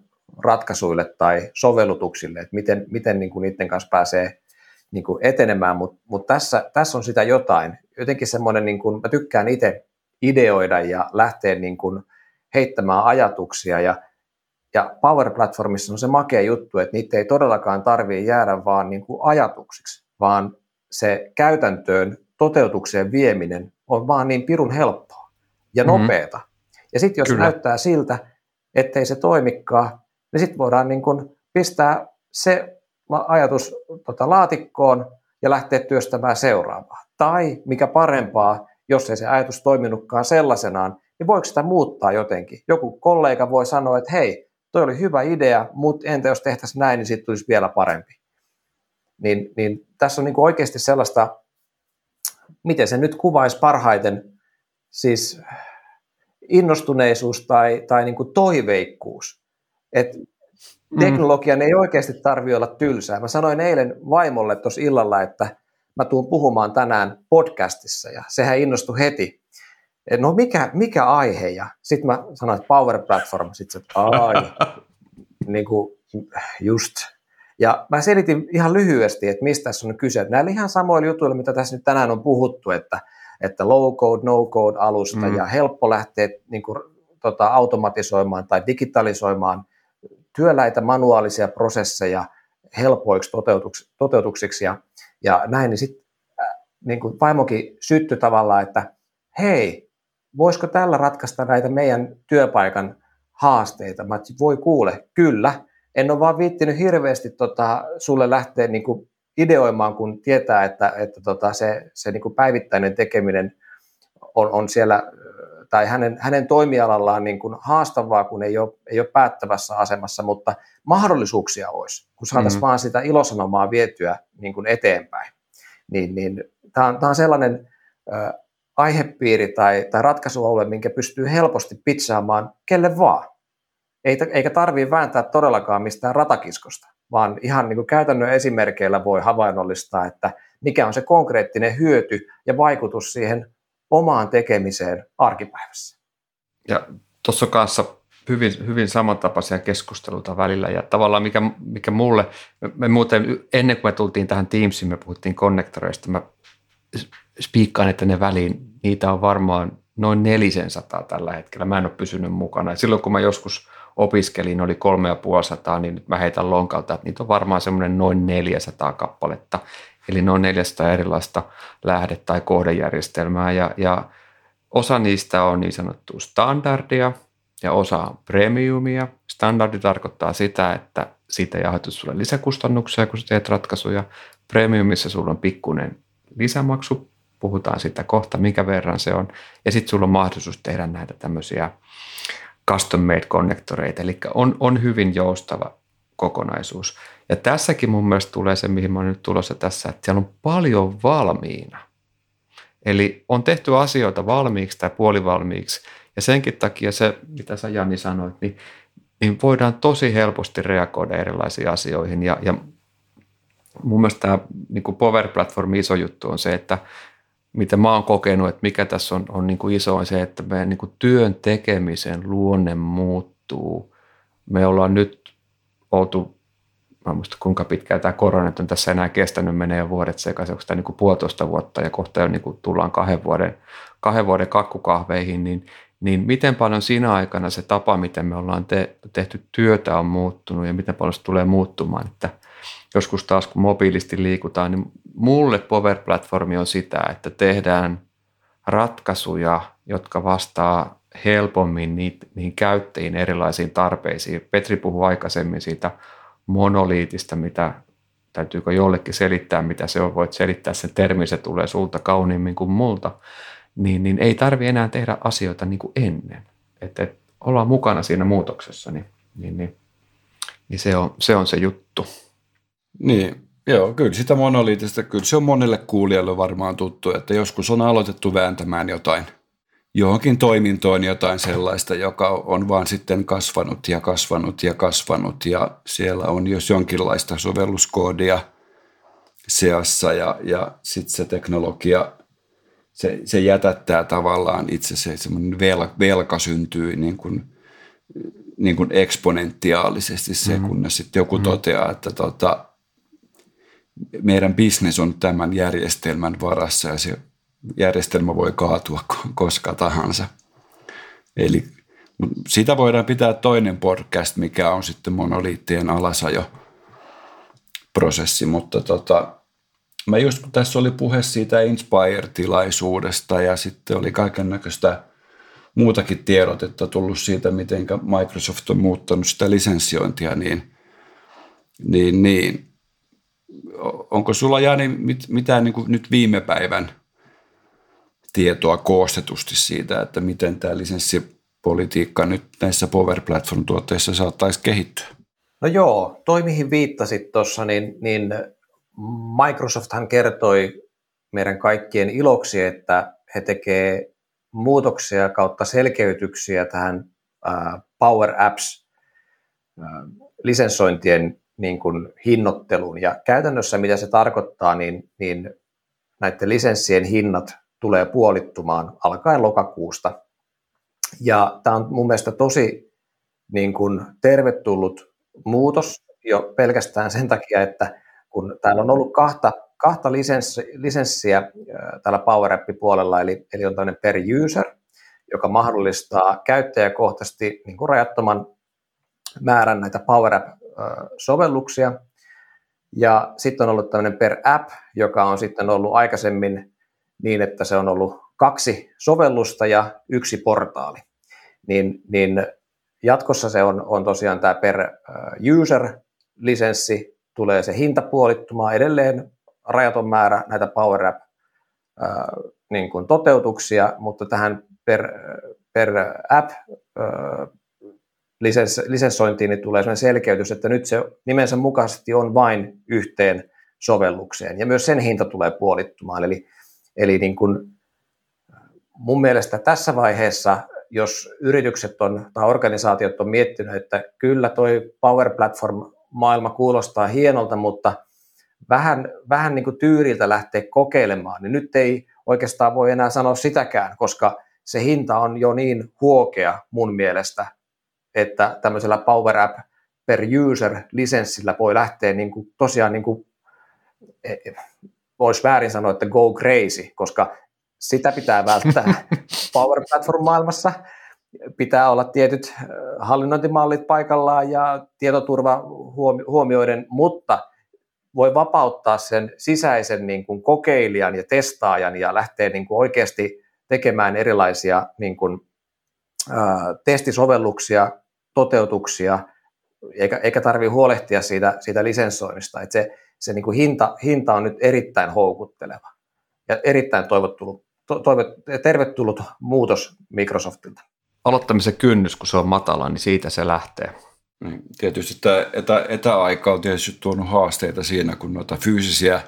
ratkaisuille tai sovellutuksille, että miten, miten niin kuin niiden kanssa pääsee niin kuin etenemään, mutta mut tässä, tässä on sitä jotain. Jotenkin semmoinen, niin kuin, mä tykkään itse ideoida ja lähteä niin kuin heittämään ajatuksia ja, ja Power Platformissa on se makea juttu, että niitä ei todellakaan tarvitse jäädä vaan niin kuin ajatuksiksi, vaan se käytäntöön toteutukseen vieminen on vaan niin pirun helppoa ja mm-hmm. Ja sitten jos Kyllä. näyttää siltä, ettei se toimikaan, niin sitten voidaan niin kun pistää se ajatus tota, laatikkoon ja lähteä työstämään seuraavaa. Tai mikä parempaa, jos ei se ajatus toiminutkaan sellaisenaan, niin voiko sitä muuttaa jotenkin? Joku kollega voi sanoa, että hei, toi oli hyvä idea, mutta entä jos tehtäisiin näin, niin siitä tulisi vielä parempi. Niin, niin tässä on niin oikeasti sellaista, miten se nyt kuvaisi parhaiten, siis innostuneisuus tai, tai niin kuin toiveikkuus. Et mm. teknologian mm. ei oikeasti tarvitse olla tylsää. Mä sanoin eilen vaimolle tuossa illalla, että mä tuun puhumaan tänään podcastissa ja sehän innostui heti. Et no mikä, mikä aihe? Ja sitten mä sanoin, että Power Platform. Sitten että ai, (laughs) niin kuin just. Ja mä selitin ihan lyhyesti, että mistä tässä on kyse. Näillä ihan samoilla jutuilla, mitä tässä nyt tänään on puhuttu, että – että low code, no code alusta mm. ja helppo lähteä niin kuin, tota, automatisoimaan tai digitalisoimaan työläitä manuaalisia prosesseja helpoiksi toteutuks, toteutuksiksi ja, ja näin, niin sitten äh, niin kuin vaimokin syttyi tavallaan, että hei, voisiko tällä ratkaista näitä meidän työpaikan haasteita? Mä voi kuule, kyllä. En ole vaan viittinyt hirveästi tota, sulle lähteä niin kuin ideoimaan, kun tietää, että, että tota se, se niin kuin päivittäinen tekeminen on, on siellä, tai hänen, hänen toimialallaan niin kuin haastavaa, kun ei ole, ei ole päättävässä asemassa, mutta mahdollisuuksia olisi, kun saataisiin mm-hmm. vaan sitä ilosanomaa vietyä niin kuin eteenpäin. Niin, niin tämä on, tämä on sellainen ö, aihepiiri tai, tai ratkaisualue, minkä pystyy helposti pitsaamaan kelle vaan. Eikä tarvitse vääntää todellakaan mistään ratakiskosta vaan ihan niin kuin käytännön esimerkkeillä voi havainnollistaa, että mikä on se konkreettinen hyöty ja vaikutus siihen omaan tekemiseen arkipäivässä. Ja tuossa kanssa hyvin, hyvin samantapaisia keskusteluita välillä ja tavallaan mikä, mikä mulle, me muuten ennen kuin me tultiin tähän Teamsiin, me puhuttiin konnektoreista, mä spiikkaan, että ne väliin, niitä on varmaan noin 400 tällä hetkellä. Mä en ole pysynyt mukana. Ja silloin kun mä joskus opiskelin, oli kolme ja puoli sataa, niin nyt mä heitän lonkalta, että niitä on varmaan semmoinen noin 400 kappaletta. Eli noin 400 erilaista lähde- tai kohdejärjestelmää. Ja, ja osa niistä on niin sanottu standardia ja osa on premiumia. Standardi tarkoittaa sitä, että siitä ei aiheutu sulle lisäkustannuksia, kun sä teet ratkaisuja. Premiumissa sulla on pikkuinen lisämaksu, puhutaan sitä kohta, mikä verran se on. Ja sitten sulla on mahdollisuus tehdä näitä tämmöisiä custom made konnektoreita, eli on, on hyvin joustava kokonaisuus. Ja tässäkin mun mielestä tulee se, mihin mä olen nyt tulossa tässä, että siellä on paljon valmiina. Eli on tehty asioita valmiiksi tai puolivalmiiksi, ja senkin takia se, mitä sä Jani sanoit, niin, niin voidaan tosi helposti reagoida erilaisiin asioihin. Ja, ja mun mielestä tämä niin Power Platform iso juttu on se, että mitä mä oon kokenut, että mikä tässä on, on niin kuin iso, on se, että meidän niin kuin työn tekemisen luonne muuttuu. Me ollaan nyt oltu, mä muista kuinka pitkään tämä korona on tässä enää kestänyt, menee jo vuodet sekaisin, onko tämä niin kuin puolitoista vuotta ja kohta jo niin kuin tullaan kahden vuoden, kahden vuoden kakkukahveihin, niin, niin miten paljon siinä aikana se tapa, miten me ollaan te, tehty työtä on muuttunut ja miten paljon se tulee muuttumaan, että – joskus taas kun mobiilisti liikutaan, niin mulle Power Platformi on sitä, että tehdään ratkaisuja, jotka vastaa helpommin niihin käyttäjiin erilaisiin tarpeisiin. Petri puhui aikaisemmin siitä monoliitista, mitä täytyykö jollekin selittää, mitä se on. Voit selittää sen termi, se tulee sulta kauniimmin kuin multa. Niin, niin ei tarvi enää tehdä asioita niin kuin ennen. Että et, ollaan mukana siinä muutoksessa, niin, niin, niin, niin se, on, se on se juttu. Niin, joo, kyllä sitä monoliitista, kyllä se on monelle kuulijalle varmaan tuttu, että joskus on aloitettu vääntämään jotain, johonkin toimintoon jotain sellaista, joka on vaan sitten kasvanut ja kasvanut ja kasvanut ja siellä on jos jonkinlaista sovelluskoodia seassa ja, ja sitten se teknologia, se, se jätättää tavallaan itse se semmoinen velka, velka syntyy niin kuin, niin kuin eksponentiaalisesti se, mm-hmm. kunnes sitten joku mm-hmm. toteaa, että tota, meidän bisnes on tämän järjestelmän varassa ja se järjestelmä voi kaatua koska tahansa. Eli sitä voidaan pitää toinen podcast, mikä on sitten monoliittien alasajo prosessi, mutta tota, mä just kun tässä oli puhe siitä Inspire-tilaisuudesta ja sitten oli kaiken näköistä muutakin tiedotetta tullut siitä, miten Microsoft on muuttanut sitä lisenssiointia, niin, niin, niin onko sulla Jani mit, mitään niin nyt viime päivän tietoa koostetusti siitä, että miten tämä lisenssipolitiikka nyt näissä Power Platform-tuotteissa saattaisi kehittyä? No joo, toi mihin viittasit tuossa, niin, niin Microsofthan kertoi meidän kaikkien iloksi, että he tekevät muutoksia kautta selkeytyksiä tähän Power Apps lisensointien niin kuin hinnoitteluun. Ja käytännössä mitä se tarkoittaa, niin, niin näiden lisenssien hinnat tulee puolittumaan alkaen lokakuusta. Ja tämä on mun mielestä tosi niin kuin tervetullut muutos jo pelkästään sen takia, että kun täällä on ollut kahta, kahta lisenssi, lisenssiä täällä Power puolella eli, eli on tämmöinen per user, joka mahdollistaa käyttäjäkohtaisesti niin kuin rajattoman määrän näitä Power App sovelluksia. Ja sitten on ollut tämmöinen per app, joka on sitten ollut aikaisemmin niin, että se on ollut kaksi sovellusta ja yksi portaali. Niin, niin jatkossa se on, on tosiaan tämä per user-lisenssi, tulee se hinta puolittumaan edelleen rajaton määrä näitä Power App niin kuin toteutuksia, mutta tähän per, per app lisens, lisenssointiin niin tulee sellainen selkeytys, että nyt se nimensä mukaisesti on vain yhteen sovellukseen. Ja myös sen hinta tulee puolittumaan. Eli, eli niin kuin mun mielestä tässä vaiheessa, jos yritykset on, tai organisaatiot on miettinyt, että kyllä toi Power Platform-maailma kuulostaa hienolta, mutta vähän, vähän niin kuin tyyriltä lähteä kokeilemaan, niin nyt ei oikeastaan voi enää sanoa sitäkään, koska se hinta on jo niin huokea mun mielestä, että tämmöisellä Power App per user lisenssillä voi lähteä niin kuin, tosiaan niin kuin, e, e, voisi väärin sanoa, että go crazy, koska sitä pitää (laughs) välttää Power Platform maailmassa. Pitää olla tietyt hallinnointimallit paikallaan ja tietoturva huomioiden, mutta voi vapauttaa sen sisäisen niin kuin kokeilijan ja testaajan ja lähteä niin kuin oikeasti tekemään erilaisia niin kuin, ää, testisovelluksia, toteutuksia, eikä, eikä tarvitse huolehtia siitä, siitä lisensoinnista. Että se se niin kuin hinta, hinta on nyt erittäin houkutteleva ja erittäin toivottu, to, toivot, tervetullut muutos Microsoftilta. Aloittamisen kynnys, kun se on matala, niin siitä se lähtee. Niin, tietysti tämä etä, etäaika on tietysti tuonut haasteita siinä, kun noita fyysisiä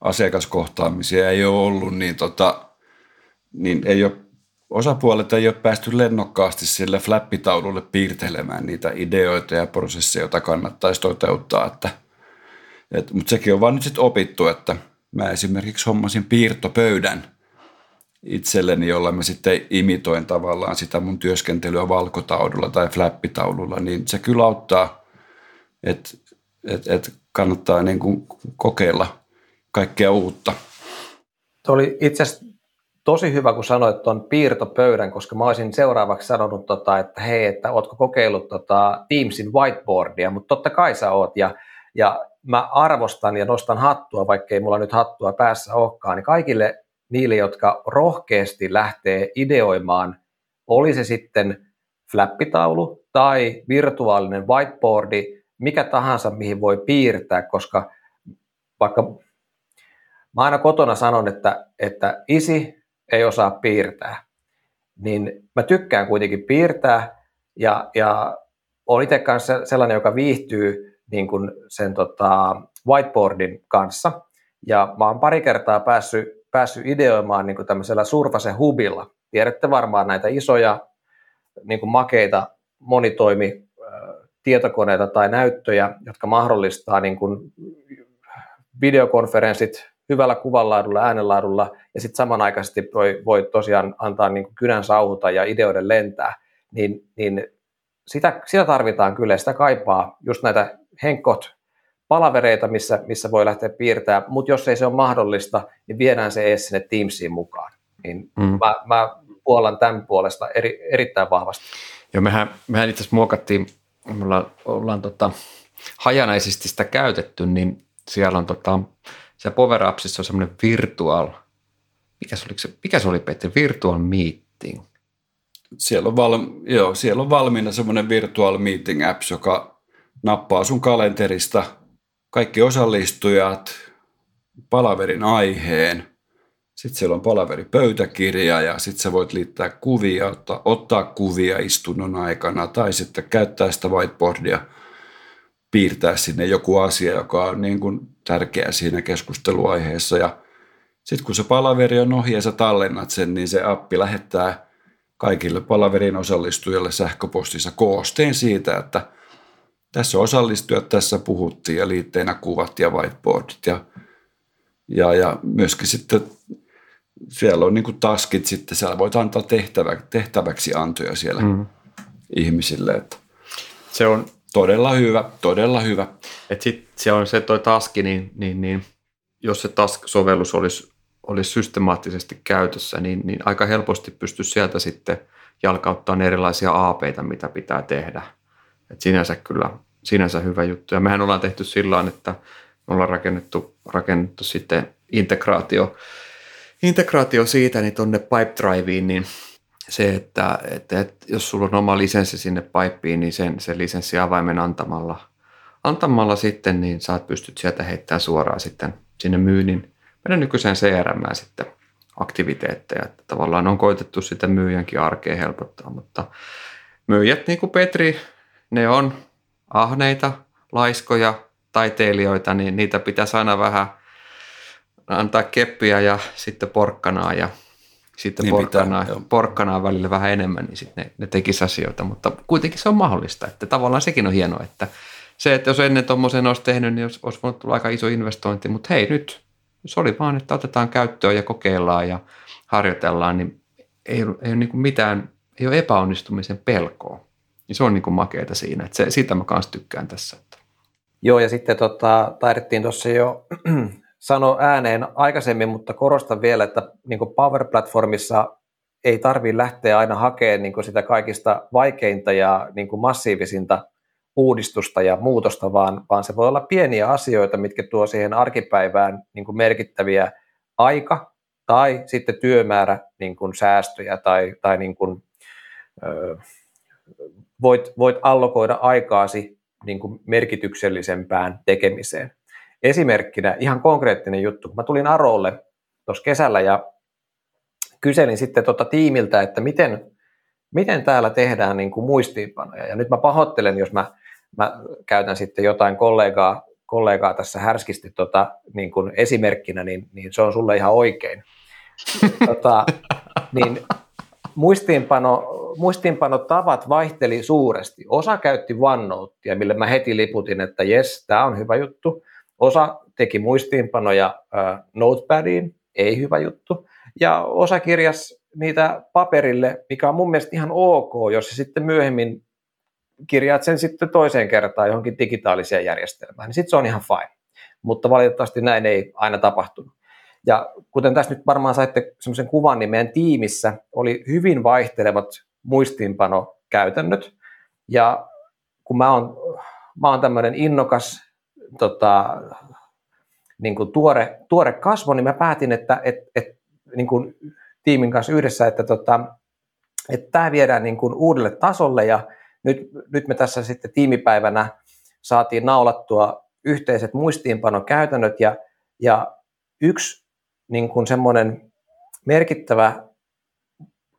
asiakaskohtaamisia ei ole ollut, niin, tota, niin ei ole, osapuolet ei ole päästy lennokkaasti sille flappitaululle piirtelemään niitä ideoita ja prosesseja, joita kannattaisi toteuttaa. Että, et, mutta sekin on vaan nyt sitten opittu, että mä esimerkiksi hommasin piirtopöydän itselleni, jolla mä sitten imitoin tavallaan sitä mun työskentelyä valkotaululla tai flappitaululla, niin se kyllä auttaa, että et, et kannattaa niin kuin kokeilla kaikkea uutta. Tuo oli itse asiassa tosi hyvä, kun sanoit tuon piirtopöydän, koska mä olisin seuraavaksi sanonut, tota, että hei, että ootko kokeillut tota Teamsin whiteboardia, mutta totta kai sä oot, ja, ja mä arvostan ja nostan hattua, vaikkei mulla nyt hattua päässä olekaan, niin kaikille niille, jotka rohkeasti lähtee ideoimaan, oli se sitten flappitaulu tai virtuaalinen whiteboardi, mikä tahansa, mihin voi piirtää, koska vaikka mä aina kotona sanon, että, että isi ei osaa piirtää, niin mä tykkään kuitenkin piirtää ja, ja olen itse kanssa sellainen, joka viihtyy niin kuin sen tota, whiteboardin kanssa. Ja mä oon pari kertaa päässyt, päässyt ideoimaan niin kuin tämmöisellä Surface Hubilla. Tiedätte varmaan näitä isoja niin kuin makeita monitoimi tietokoneita tai näyttöjä, jotka mahdollistaa niin kuin videokonferenssit hyvällä kuvanlaadulla, äänenlaadulla, ja sitten samanaikaisesti voi, voi tosiaan antaa niin kuin kynän sauhuta ja ideoiden lentää, niin, niin sitä, sitä tarvitaan kyllä, sitä kaipaa just näitä henkot palavereita, missä, missä voi lähteä piirtämään, mutta jos ei se ole mahdollista, niin viedään se edes sinne Teamsiin mukaan. Niin mm. mä, mä puolan tämän puolesta eri, erittäin vahvasti. Joo, mehän, mehän itse asiassa muokattiin, me ollaan, ollaan tota, hajanaisesti sitä käytetty, niin siellä on tota, se Power Appsissa on semmoinen virtual, mikä se, oli, mikä se oli Petteri, virtual meeting. Siellä on, val, joo, siellä on valmiina semmoinen virtual meeting apps, joka nappaa sun kalenterista kaikki osallistujat, palaverin aiheen, sitten siellä on palaveripöytäkirja ja sitten sä voit liittää kuvia, ottaa, ottaa kuvia istunnon aikana tai sitten käyttää sitä whiteboardia, piirtää sinne joku asia, joka on niin kuin tärkeä siinä keskusteluaiheessa ja sitten kun se palaveri on ohi ja sä tallennat sen, niin se appi lähettää kaikille palaverin osallistujille sähköpostissa koosteen siitä, että tässä osallistujat, tässä puhuttiin ja liitteinä kuvat ja whiteboardit ja, ja, ja myöskin sitten siellä on niin kuin taskit sitten, siellä voit antaa tehtävä, tehtäväksi antoja siellä mm. ihmisille. Että se on todella hyvä, todella hyvä. Et sit se on se toi taski, niin, niin, niin jos se task-sovellus olisi, olisi systemaattisesti käytössä, niin, niin aika helposti pystyisi sieltä sitten jalkauttamaan erilaisia aapeita, mitä pitää tehdä. Et sinänsä kyllä sinänsä hyvä juttu. Ja mehän ollaan tehty sillä että me ollaan rakennettu, rakennettu sitten integraatio, integraatio siitä niin tuonne Pipedriveen, niin se, että, että, että jos sulla on oma lisenssi sinne pipeen, niin sen, sen lisenssiavaimen antamalla, antamalla sitten, niin saat pystyt sieltä heittämään suoraan sitten sinne myynnin, meidän nykyiseen CRM sitten aktiviteetteja. Että tavallaan on koitettu sitä myyjänkin arkea helpottaa, mutta myyjät niin kuin Petri, ne on ahneita, laiskoja, taiteilijoita, niin niitä pitäisi aina vähän antaa keppiä ja sitten porkkanaa ja sitten niin porkkanaa, pitää, porkkanaa välillä vähän enemmän, niin sitten ne, ne tekisi asioita, mutta kuitenkin se on mahdollista, että tavallaan sekin on hienoa, että se, että jos ennen tuommoisen olisi tehnyt, niin olisi, olisi voinut tulla aika iso investointi, mutta hei nyt, se oli vaan, että otetaan käyttöön ja kokeillaan ja harjoitellaan, niin ei, ei ole niin mitään, ei ole epäonnistumisen pelkoa. Ja se on niin kuin makeeta siinä, että se, siitä mä kanssa tykkään tässä. Joo, ja sitten tota, taidettiin tuossa jo sanoa ääneen aikaisemmin, mutta korostan vielä, että niin Power Platformissa ei tarvitse lähteä aina hakemaan niin sitä kaikista vaikeinta ja niin massiivisinta uudistusta ja muutosta, vaan, vaan se voi olla pieniä asioita, mitkä tuo siihen arkipäivään niin merkittäviä aika- tai sitten työmäärä niin säästöjä tai, tai niin kuin, ö, voit, voit allokoida aikaasi niin merkityksellisempään tekemiseen. Esimerkkinä ihan konkreettinen juttu. Mä tulin Arolle tuossa kesällä ja kyselin sitten tuota tiimiltä, että miten, miten täällä tehdään niin kuin muistiinpanoja. Ja nyt mä pahoittelen, jos mä, mä käytän sitten jotain kollegaa, kollegaa tässä härskisti tota, niin kuin esimerkkinä, niin, niin se on sulle ihan oikein. (laughs) tota, niin muistiinpano, muistiinpanotavat vaihteli suuresti. Osa käytti OneNotea, mille mä heti liputin, että jes, tämä on hyvä juttu. Osa teki muistiinpanoja Notepadiin, ei hyvä juttu. Ja osa kirjas niitä paperille, mikä on mun mielestä ihan ok, jos se sitten myöhemmin kirjaat sen sitten toiseen kertaan johonkin digitaaliseen järjestelmään, niin sitten se on ihan fine. Mutta valitettavasti näin ei aina tapahtunut. Ja kuten tässä nyt varmaan saitte semmoisen kuvan, niin meidän tiimissä oli hyvin vaihtelevat muistiinpanokäytännöt. Ja kun mä oon, mä oon tämmöinen innokas tota, niin kuin tuore, tuore kasvo, niin mä päätin, että et, et, niin kuin tiimin kanssa yhdessä, että, tota, että tämä viedään niin kuin uudelle tasolle ja nyt, nyt me tässä sitten tiimipäivänä saatiin naulattua yhteiset muistiinpanokäytännöt ja, ja yksi niin kuin semmoinen merkittävä,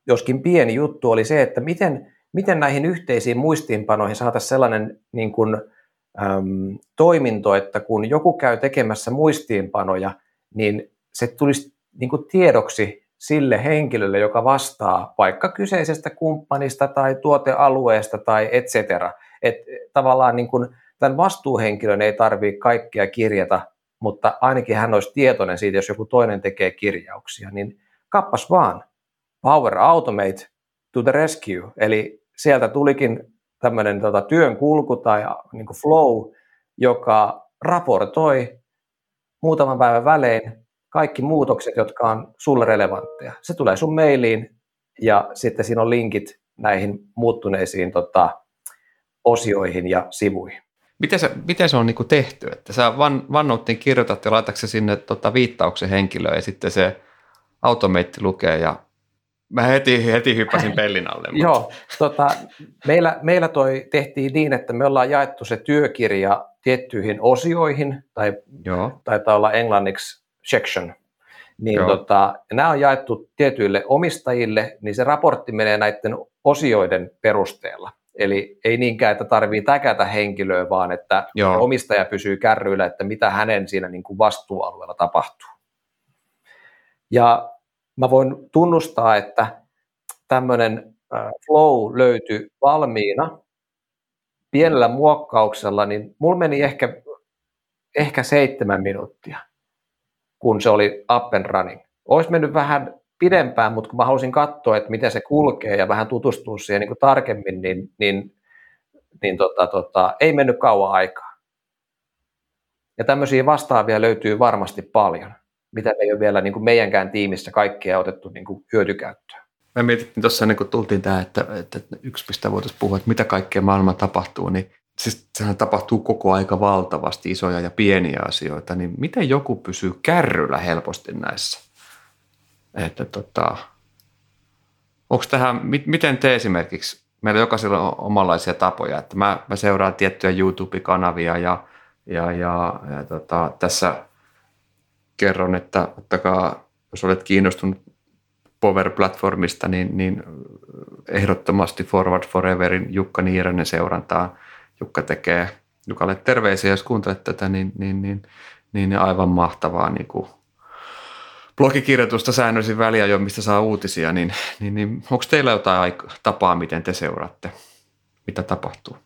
joskin pieni juttu oli se, että miten, miten näihin yhteisiin muistiinpanoihin saataisiin sellainen niin kuin, äm, toiminto, että kun joku käy tekemässä muistiinpanoja, niin se tulisi niin kuin tiedoksi sille henkilölle, joka vastaa vaikka kyseisestä kumppanista tai tuotealueesta tai et cetera. Et tavallaan niin kuin tämän vastuuhenkilön ei tarvitse kaikkea kirjata mutta ainakin hän olisi tietoinen siitä, jos joku toinen tekee kirjauksia, niin kappas vaan, Power Automate to the rescue, eli sieltä tulikin tämmöinen tota, työn kulku tai niin kuin flow, joka raportoi muutaman päivän välein kaikki muutokset, jotka on sulle relevantteja. Se tulee sun mailiin ja sitten siinä on linkit näihin muuttuneisiin tota, osioihin ja sivuihin. Miten se, miten se on niin tehty? Että sä OneNoteen kirjoitat ja laitat se sinne tota, viittauksen henkilöön ja sitten se automeitti lukee ja mä heti, heti hyppäsin pellin alle. Mutta. Joo, tota, meillä, meillä toi tehtiin niin, että me ollaan jaettu se työkirja tiettyihin osioihin, tai Joo. taitaa olla englanniksi section, niin tota, nämä on jaettu tietyille omistajille, niin se raportti menee näiden osioiden perusteella. Eli ei niinkään, että tarvii täkätä henkilöä, vaan että Joo. omistaja pysyy kärryillä, että mitä hänen siinä niin kuin vastuualueella tapahtuu. Ja mä voin tunnustaa, että tämmöinen flow löytyi valmiina pienellä muokkauksella, niin mulla meni ehkä, ehkä seitsemän minuuttia, kun se oli up and running. Olisi mennyt vähän pidempään, mutta kun mä halusin katsoa, että miten se kulkee ja vähän tutustua siihen niin kuin tarkemmin, niin, niin, niin tota, tota, ei mennyt kauan aikaa. Ja tämmöisiä vastaavia löytyy varmasti paljon, mitä me ei ole vielä niin kuin meidänkään tiimissä kaikkea otettu niin kuin hyötykäyttöön. Me mietittiin tuossa ennen kuin tultiin tähän, että, että yksi mistä voitaisiin puhua, että mitä kaikkea maailma tapahtuu, niin siis sehän tapahtuu koko aika valtavasti isoja ja pieniä asioita, niin miten joku pysyy kärryllä helposti näissä? Että tota, onko tähän, miten te esimerkiksi, meillä jokaisella on omanlaisia tapoja, että mä, mä seuraan tiettyjä YouTube-kanavia ja, ja, ja, ja tota, tässä kerron, että ottakaa, jos olet kiinnostunut Power-platformista, niin, niin ehdottomasti Forward Foreverin Jukka Niiranen seurantaa. Jukka tekee, Jukalle terveisiä, jos kuuntelet tätä, niin, niin, niin, niin aivan mahtavaa niin kuin blogikirjoitusta säännöllisin väliä mistä saa uutisia, niin, niin, niin onko teillä jotain tapaa, miten te seuraatte, mitä tapahtuu?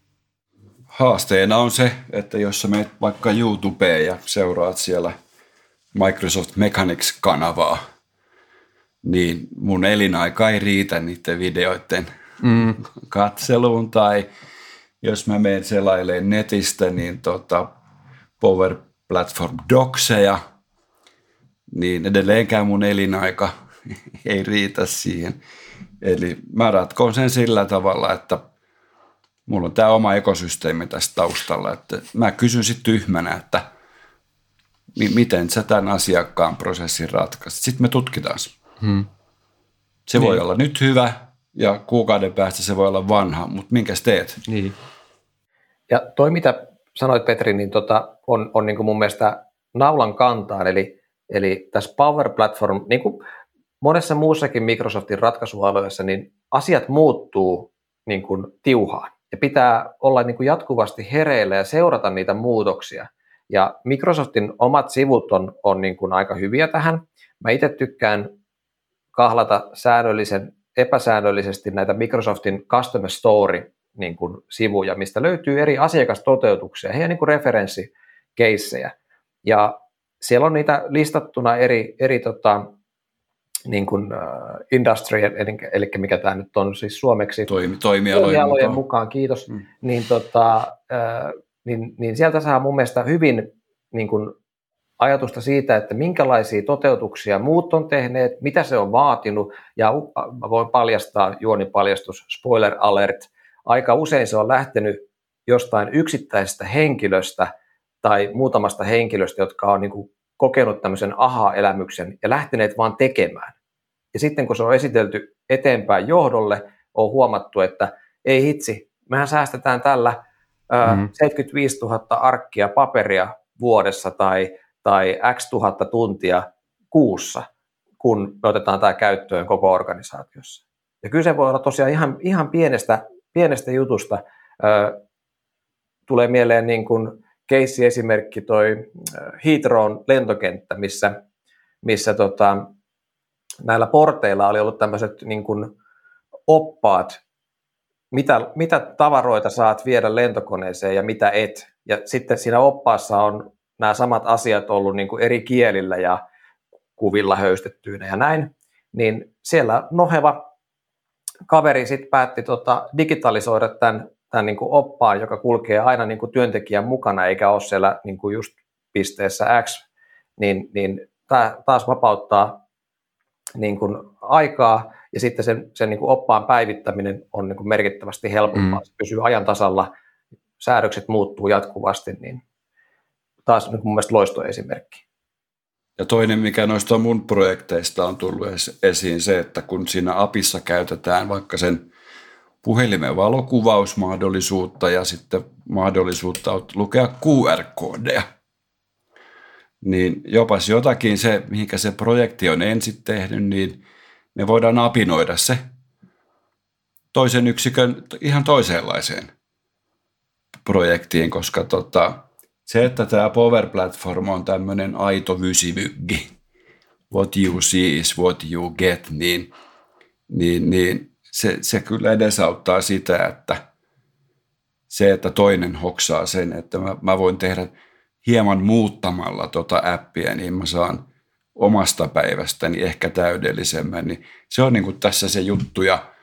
Haasteena on se, että jos sä meet vaikka YouTubeen ja seuraat siellä Microsoft Mechanics-kanavaa, niin mun elinaika ei riitä niiden videoiden mm. katseluun tai jos mä menen selailemaan netistä, niin tota Power Platform Docseja, niin edelleenkään mun elinaika (laughs) ei riitä siihen. Eli mä ratkoon sen sillä tavalla, että mulla on tämä oma ekosysteemi tässä taustalla, että mä kysyn sitten tyhmänä, että miten sä tämän asiakkaan prosessin ratkaisit. Sitten me tutkitaan se. Hmm. Se niin. voi olla nyt hyvä ja kuukauden päästä se voi olla vanha, mutta minkäs teet? Niin. Ja toi, mitä sanoit Petri, niin tota, on, on niin kuin mun mielestä naulan kantaan, eli, eli tässä Power Platform, niin kuin monessa muussakin Microsoftin ratkaisualueessa, niin asiat muuttuu niin kuin tiuhaan ja pitää olla niin kuin jatkuvasti hereillä ja seurata niitä muutoksia. Ja Microsoftin omat sivut on, on niin kuin aika hyviä tähän. Mä itse tykkään kahlata säännöllisen, epäsäännöllisesti näitä Microsoftin Customer Story niin kuin sivuja, mistä löytyy eri asiakastoteutuksia, heidän niin kuin referenssikeissejä. Ja siellä on niitä listattuna eri, eri tota, niin kuin, uh, industry, eli, eli mikä tämä nyt on siis suomeksi. Toimi, toimialojen, toimialojen mukaan. mukaan. kiitos. Mm. Niin, tota, uh, niin, niin sieltä saa mun mielestä hyvin niin kuin, ajatusta siitä, että minkälaisia toteutuksia muut on tehneet, mitä se on vaatinut, ja voin paljastaa, juonipaljastus, spoiler alert, aika usein se on lähtenyt jostain yksittäisestä henkilöstä tai muutamasta henkilöstä, jotka on niin kuin kokenut tämmöisen aha-elämyksen ja lähteneet vaan tekemään. Ja sitten kun se on esitelty eteenpäin johdolle, on huomattu, että ei hitsi, mehän säästetään tällä mm-hmm. 75 000 arkkia paperia vuodessa tai, tai x tuhatta tuntia kuussa, kun me otetaan tämä käyttöön koko organisaatiossa. Ja kyse voi olla tosiaan ihan, ihan pienestä, pienestä jutusta. Ö, tulee mieleen niin kuin keissi-esimerkki toi Heathrown lentokenttä, missä, missä tota, näillä porteilla oli ollut tämmöiset niin kuin oppaat, mitä, mitä tavaroita saat viedä lentokoneeseen ja mitä et. Ja sitten siinä oppaassa on nämä samat asiat ollut niin kuin eri kielillä ja kuvilla höystettyinä ja näin. Niin siellä noheva kaveri sitten päätti tota, digitalisoida tämän, tämän niin kuin oppaan, joka kulkee aina niin kuin työntekijän mukana eikä ole siellä niin kuin just pisteessä X, niin, niin tämä taas vapauttaa niin kuin aikaa ja sitten sen, sen niin kuin oppaan päivittäminen on niin kuin merkittävästi helpompaa. Mm. Se pysyy ajan tasalla, säädökset muuttuu jatkuvasti, niin taas niin mun mielestä loistoesimerkki. Ja toinen, mikä noista mun projekteista on tullut esiin, se, että kun siinä apissa käytetään vaikka sen puhelimen valokuvausmahdollisuutta ja sitten mahdollisuutta lukea QR-koodeja, niin jopas jotakin se, mihinkä se projekti on ensin tehnyt, niin me voidaan apinoida se toisen yksikön ihan toisenlaiseen projektiin, koska tota, se, että tämä Power Platform on tämmöinen aito vysivyggi, what you see is what you get, niin, niin, niin se, se kyllä edesauttaa sitä, että se, että toinen hoksaa sen, että mä, mä voin tehdä hieman muuttamalla tota appia, niin mä saan omasta päivästäni ehkä täydellisemmän, niin se on niin kuin tässä se juttu. Ja,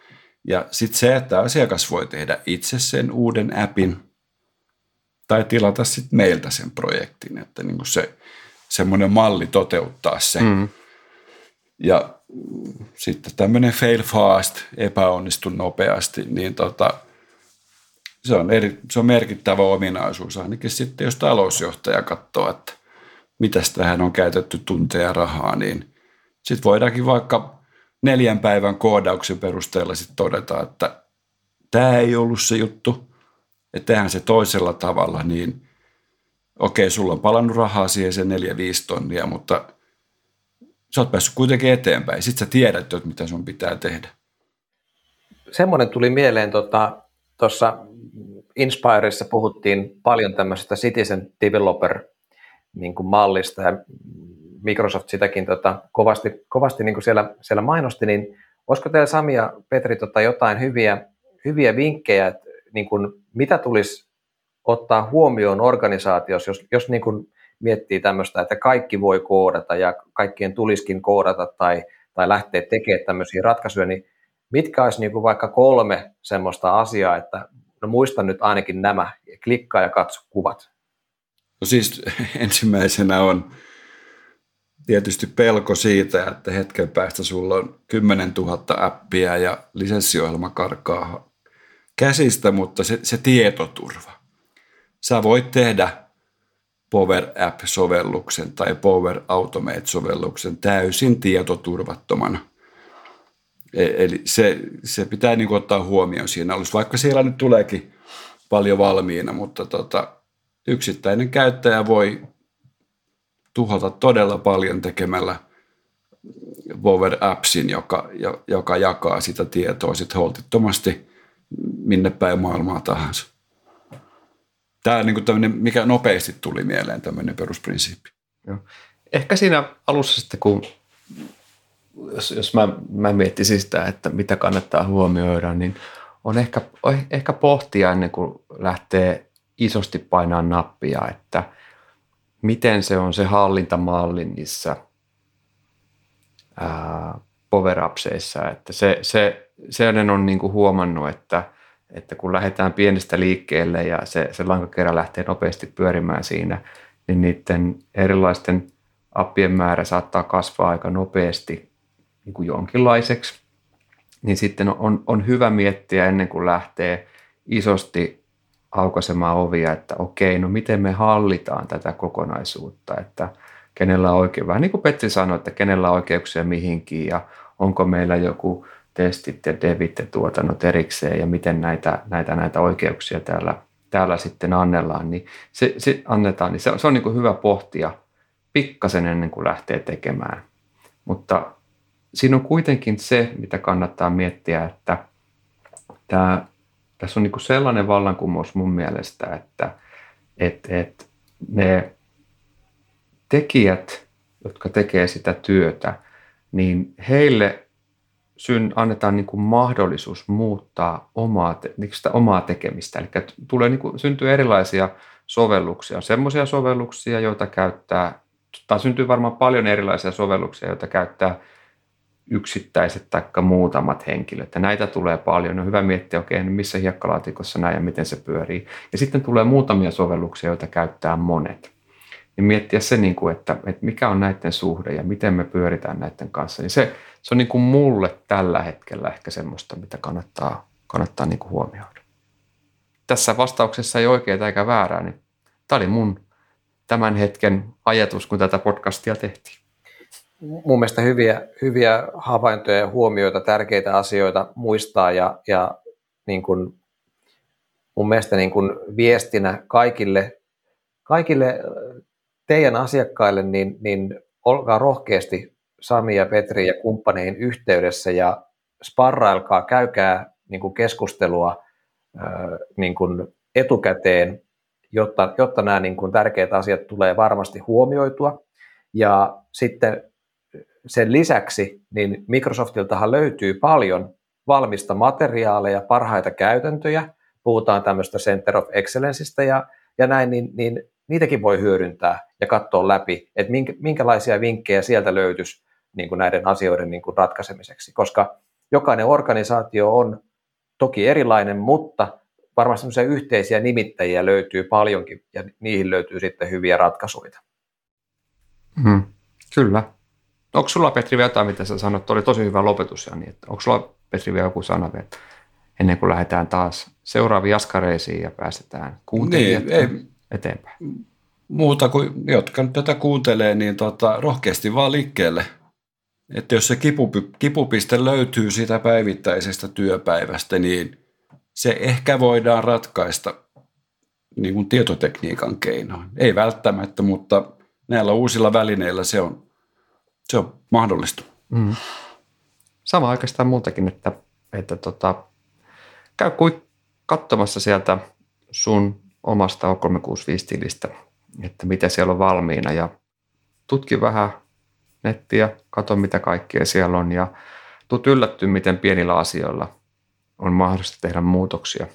ja sitten se, että asiakas voi tehdä itse sen uuden appin tai tilata sitten meiltä sen projektin, että niin kuin se semmoinen malli toteuttaa se. Mm. Ja sitten tämmöinen fail fast, epäonnistu nopeasti, niin tota, se, on eri, se on merkittävä ominaisuus ainakin sitten, jos talousjohtaja katsoo, että mitä tähän on käytetty tunteja rahaa, niin sitten voidaankin vaikka neljän päivän koodauksen perusteella sitten todeta, että tämä ei ollut se juttu, että tehdään se toisella tavalla, niin okei, sulla on palannut rahaa siihen se neljä, viisi tonnia, mutta sä oot päässyt kuitenkin eteenpäin. Sitten sä tiedät, että mitä sun pitää tehdä. Semmoinen tuli mieleen tuossa Inspireissa puhuttiin paljon tämmöisestä citizen developer niin kuin mallista ja Microsoft sitäkin tota, kovasti, kovasti niin kuin siellä, siellä mainosti, niin olisiko teillä Sami ja Petri tota, jotain hyviä, hyviä vinkkejä, että niin kuin, mitä tulisi ottaa huomioon organisaatiossa, jos, jos niin kuin miettii tämmöistä, että kaikki voi koodata ja kaikkien tuliskin koodata tai, tai lähteä tekemään tämmöisiä ratkaisuja, niin mitkä olisi niin kuin vaikka kolme semmoista asiaa, että no muista nyt ainakin nämä, ja klikkaa ja katso kuvat. No siis (laughs) ensimmäisenä on tietysti pelko siitä, että hetken päästä sulla on 10 000 appia ja lisenssiohjelma karkaa käsistä, mutta se, se tietoturva. Sä voit tehdä Power App-sovelluksen tai Power Automate-sovelluksen täysin tietoturvattomana. E, eli se, se pitää niin ottaa huomioon siinä alussa, vaikka siellä nyt tuleekin paljon valmiina, mutta tota, yksittäinen käyttäjä voi tuhota todella paljon tekemällä Power Appsin, joka, joka jakaa sitä tietoa sitten holtittomasti minne päin maailmaa tahansa. Tämä on niin kuin mikä nopeasti tuli mieleen, tämmöinen perusprinsiippi. Joo. Ehkä siinä alussa sitten, kun jos, jos mä, mä miettisin sitä, että mitä kannattaa huomioida, niin on ehkä, ehkä pohtia ennen kuin lähtee isosti painaa nappia, että miten se on se hallintamalli niissä power että se, se, se on niin kuin huomannut, että, että kun lähdetään pienestä liikkeelle ja se, se lankakerä lähtee nopeasti pyörimään siinä, niin niiden erilaisten appien määrä saattaa kasvaa aika nopeasti niin kuin jonkinlaiseksi. Niin sitten on, on hyvä miettiä ennen kuin lähtee isosti aukaisemaan ovia, että okei, no miten me hallitaan tätä kokonaisuutta, että kenellä on oikein, vähän niin kuin Petri sanoi, että kenellä on oikeuksia mihinkin ja onko meillä joku testit ja devit ja tuotannot erikseen ja miten näitä, näitä, näitä oikeuksia täällä, täällä sitten annellaan, niin se, se annetaan, niin se, se on niin kuin hyvä pohtia pikkasen ennen kuin lähtee tekemään. Mutta siinä on kuitenkin se, mitä kannattaa miettiä, että tämä tässä on niin sellainen vallankumous mun mielestä, että et, et ne tekijät, jotka tekee sitä työtä, niin heille syn, annetaan niin kuin mahdollisuus muuttaa omaa, niin sitä omaa tekemistä. Eli tulee niin kuin, syntyy erilaisia sovelluksia. On semmoisia sovelluksia, joita käyttää, tai syntyy varmaan paljon erilaisia sovelluksia, joita käyttää yksittäiset tai muutamat henkilöt. Ja näitä tulee paljon. On hyvä miettiä, okei, okay, missä hiekkalaatikossa näin ja miten se pyörii. Ja sitten tulee muutamia sovelluksia, joita käyttää monet. Niin miettiä se, niin kuin, että, että mikä on näiden suhde ja miten me pyöritään näiden kanssa. Niin se, se on niin kuin mulle tällä hetkellä ehkä semmoista, mitä kannattaa, kannattaa niin kuin huomioida. Tässä vastauksessa ei oikeaa eikä väärää, niin tämä oli mun tämän hetken ajatus, kun tätä podcastia tehtiin mun mielestä hyviä, hyviä havaintoja ja huomioita, tärkeitä asioita muistaa ja, ja niin kuin mun mielestä niin kuin viestinä kaikille, kaikille teidän asiakkaille, niin, niin olkaa rohkeasti Sami ja Petri ja kumppaneihin yhteydessä ja sparrailkaa, käykää niin kuin keskustelua niin kuin etukäteen, jotta, jotta nämä niin kuin tärkeät asiat tulee varmasti huomioitua. Ja sitten sen lisäksi niin Microsoftiltahan löytyy paljon valmista materiaaleja, parhaita käytäntöjä, puhutaan tämmöistä Center of Excellenceista ja, ja näin, niin, niin niitäkin voi hyödyntää ja katsoa läpi, että minkä, minkälaisia vinkkejä sieltä löytyisi niin kuin näiden asioiden niin kuin ratkaisemiseksi, koska jokainen organisaatio on toki erilainen, mutta varmasti yhteisiä nimittäjiä löytyy paljonkin ja niihin löytyy sitten hyviä ratkaisuja. Hmm, kyllä. Onko sulla Petri vielä jotain, mitä sä sanot? Oli tosi hyvä lopetus, Jani. Että onko sulla Petri vielä joku sana vielä, ennen kuin lähdetään taas seuraaviin jaskareisiin ja päästetään kuuntelijat niin, ei, eteenpäin? Muuta kuin, jotka nyt tätä kuuntelee, niin tota, rohkeasti vaan liikkeelle. Että jos se kipupiste löytyy siitä päivittäisestä työpäivästä, niin se ehkä voidaan ratkaista niin kuin tietotekniikan keinoin. Ei välttämättä, mutta näillä uusilla välineillä se on se on mahdollista. Mm. Sama oikeastaan muutakin, että, että tota, käy katsomassa sieltä sun omasta O365-tilistä, että mitä siellä on valmiina ja tutki vähän nettiä, katso mitä kaikkea siellä on ja tuut yllättyä, miten pienillä asioilla on mahdollista tehdä muutoksia.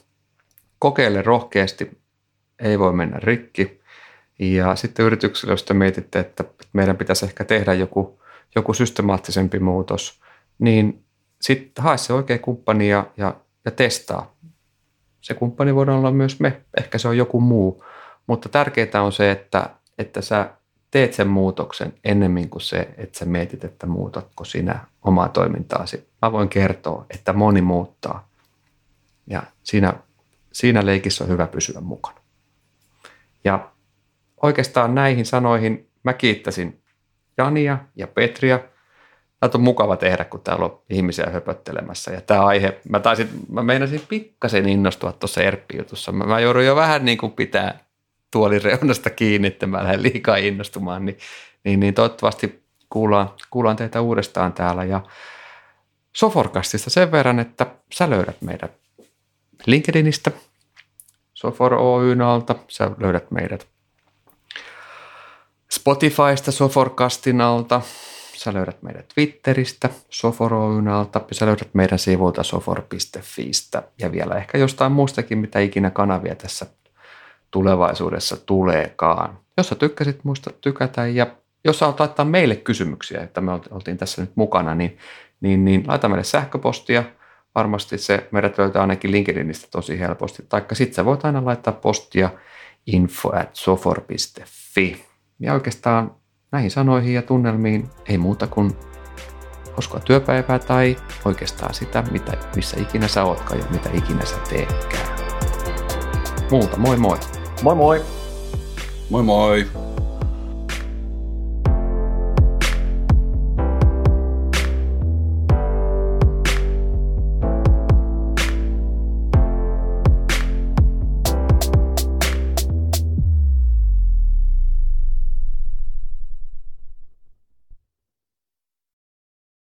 Kokeile rohkeasti, ei voi mennä rikki. Ja sitten yrityksille, jos te mietitte, että meidän pitäisi ehkä tehdä joku joku systemaattisempi muutos, niin sitten hae se oikea kumppani ja, ja, ja testaa. Se kumppani voidaan olla myös me, ehkä se on joku muu, mutta tärkeintä on se, että, että sä teet sen muutoksen ennemmin kuin se, että sä mietit, että muutatko sinä omaa toimintaasi. Mä voin kertoa, että moni muuttaa ja siinä, siinä leikissä on hyvä pysyä mukana. Ja oikeastaan näihin sanoihin mä kiittäisin Jania ja Petria. Tämä on mukava tehdä, kun täällä on ihmisiä höpöttelemässä. Ja tämä aihe, mä taisin, mä meinasin pikkasen innostua tuossa Erppi-jutussa. Mä, mä joudun jo vähän niin kuin pitää tuolin reunasta kiinni, että mä lähden liikaa innostumaan, niin, niin, niin toivottavasti kuullaan, kuullaan teitä uudestaan täällä. Ja Soforkastista sen verran, että sä löydät meidät LinkedInistä, Sofor Oyn alta, sä löydät meidät Spotifysta Soforkastin alta, sä löydät meidät Twitteristä Sofor Oyn alta ja sä löydät meidän sivulta sofor.fiistä ja vielä ehkä jostain muustakin, mitä ikinä kanavia tässä tulevaisuudessa tuleekaan. Jos sä tykkäsit, muista tykätä ja jos sä laittaa meille kysymyksiä, että me oltiin tässä nyt mukana, niin, niin, niin laita meille sähköpostia. Varmasti se meidät löytää ainakin LinkedInistä tosi helposti. Taikka sitten sä voit aina laittaa postia info at sofor.fi. Ja oikeastaan näihin sanoihin ja tunnelmiin ei muuta kuin uskoa työpäivää tai oikeastaan sitä, mitä, missä ikinä sä ootkaan ja mitä ikinä sä teekään. Muuta, moi moi! Moi moi! Moi moi!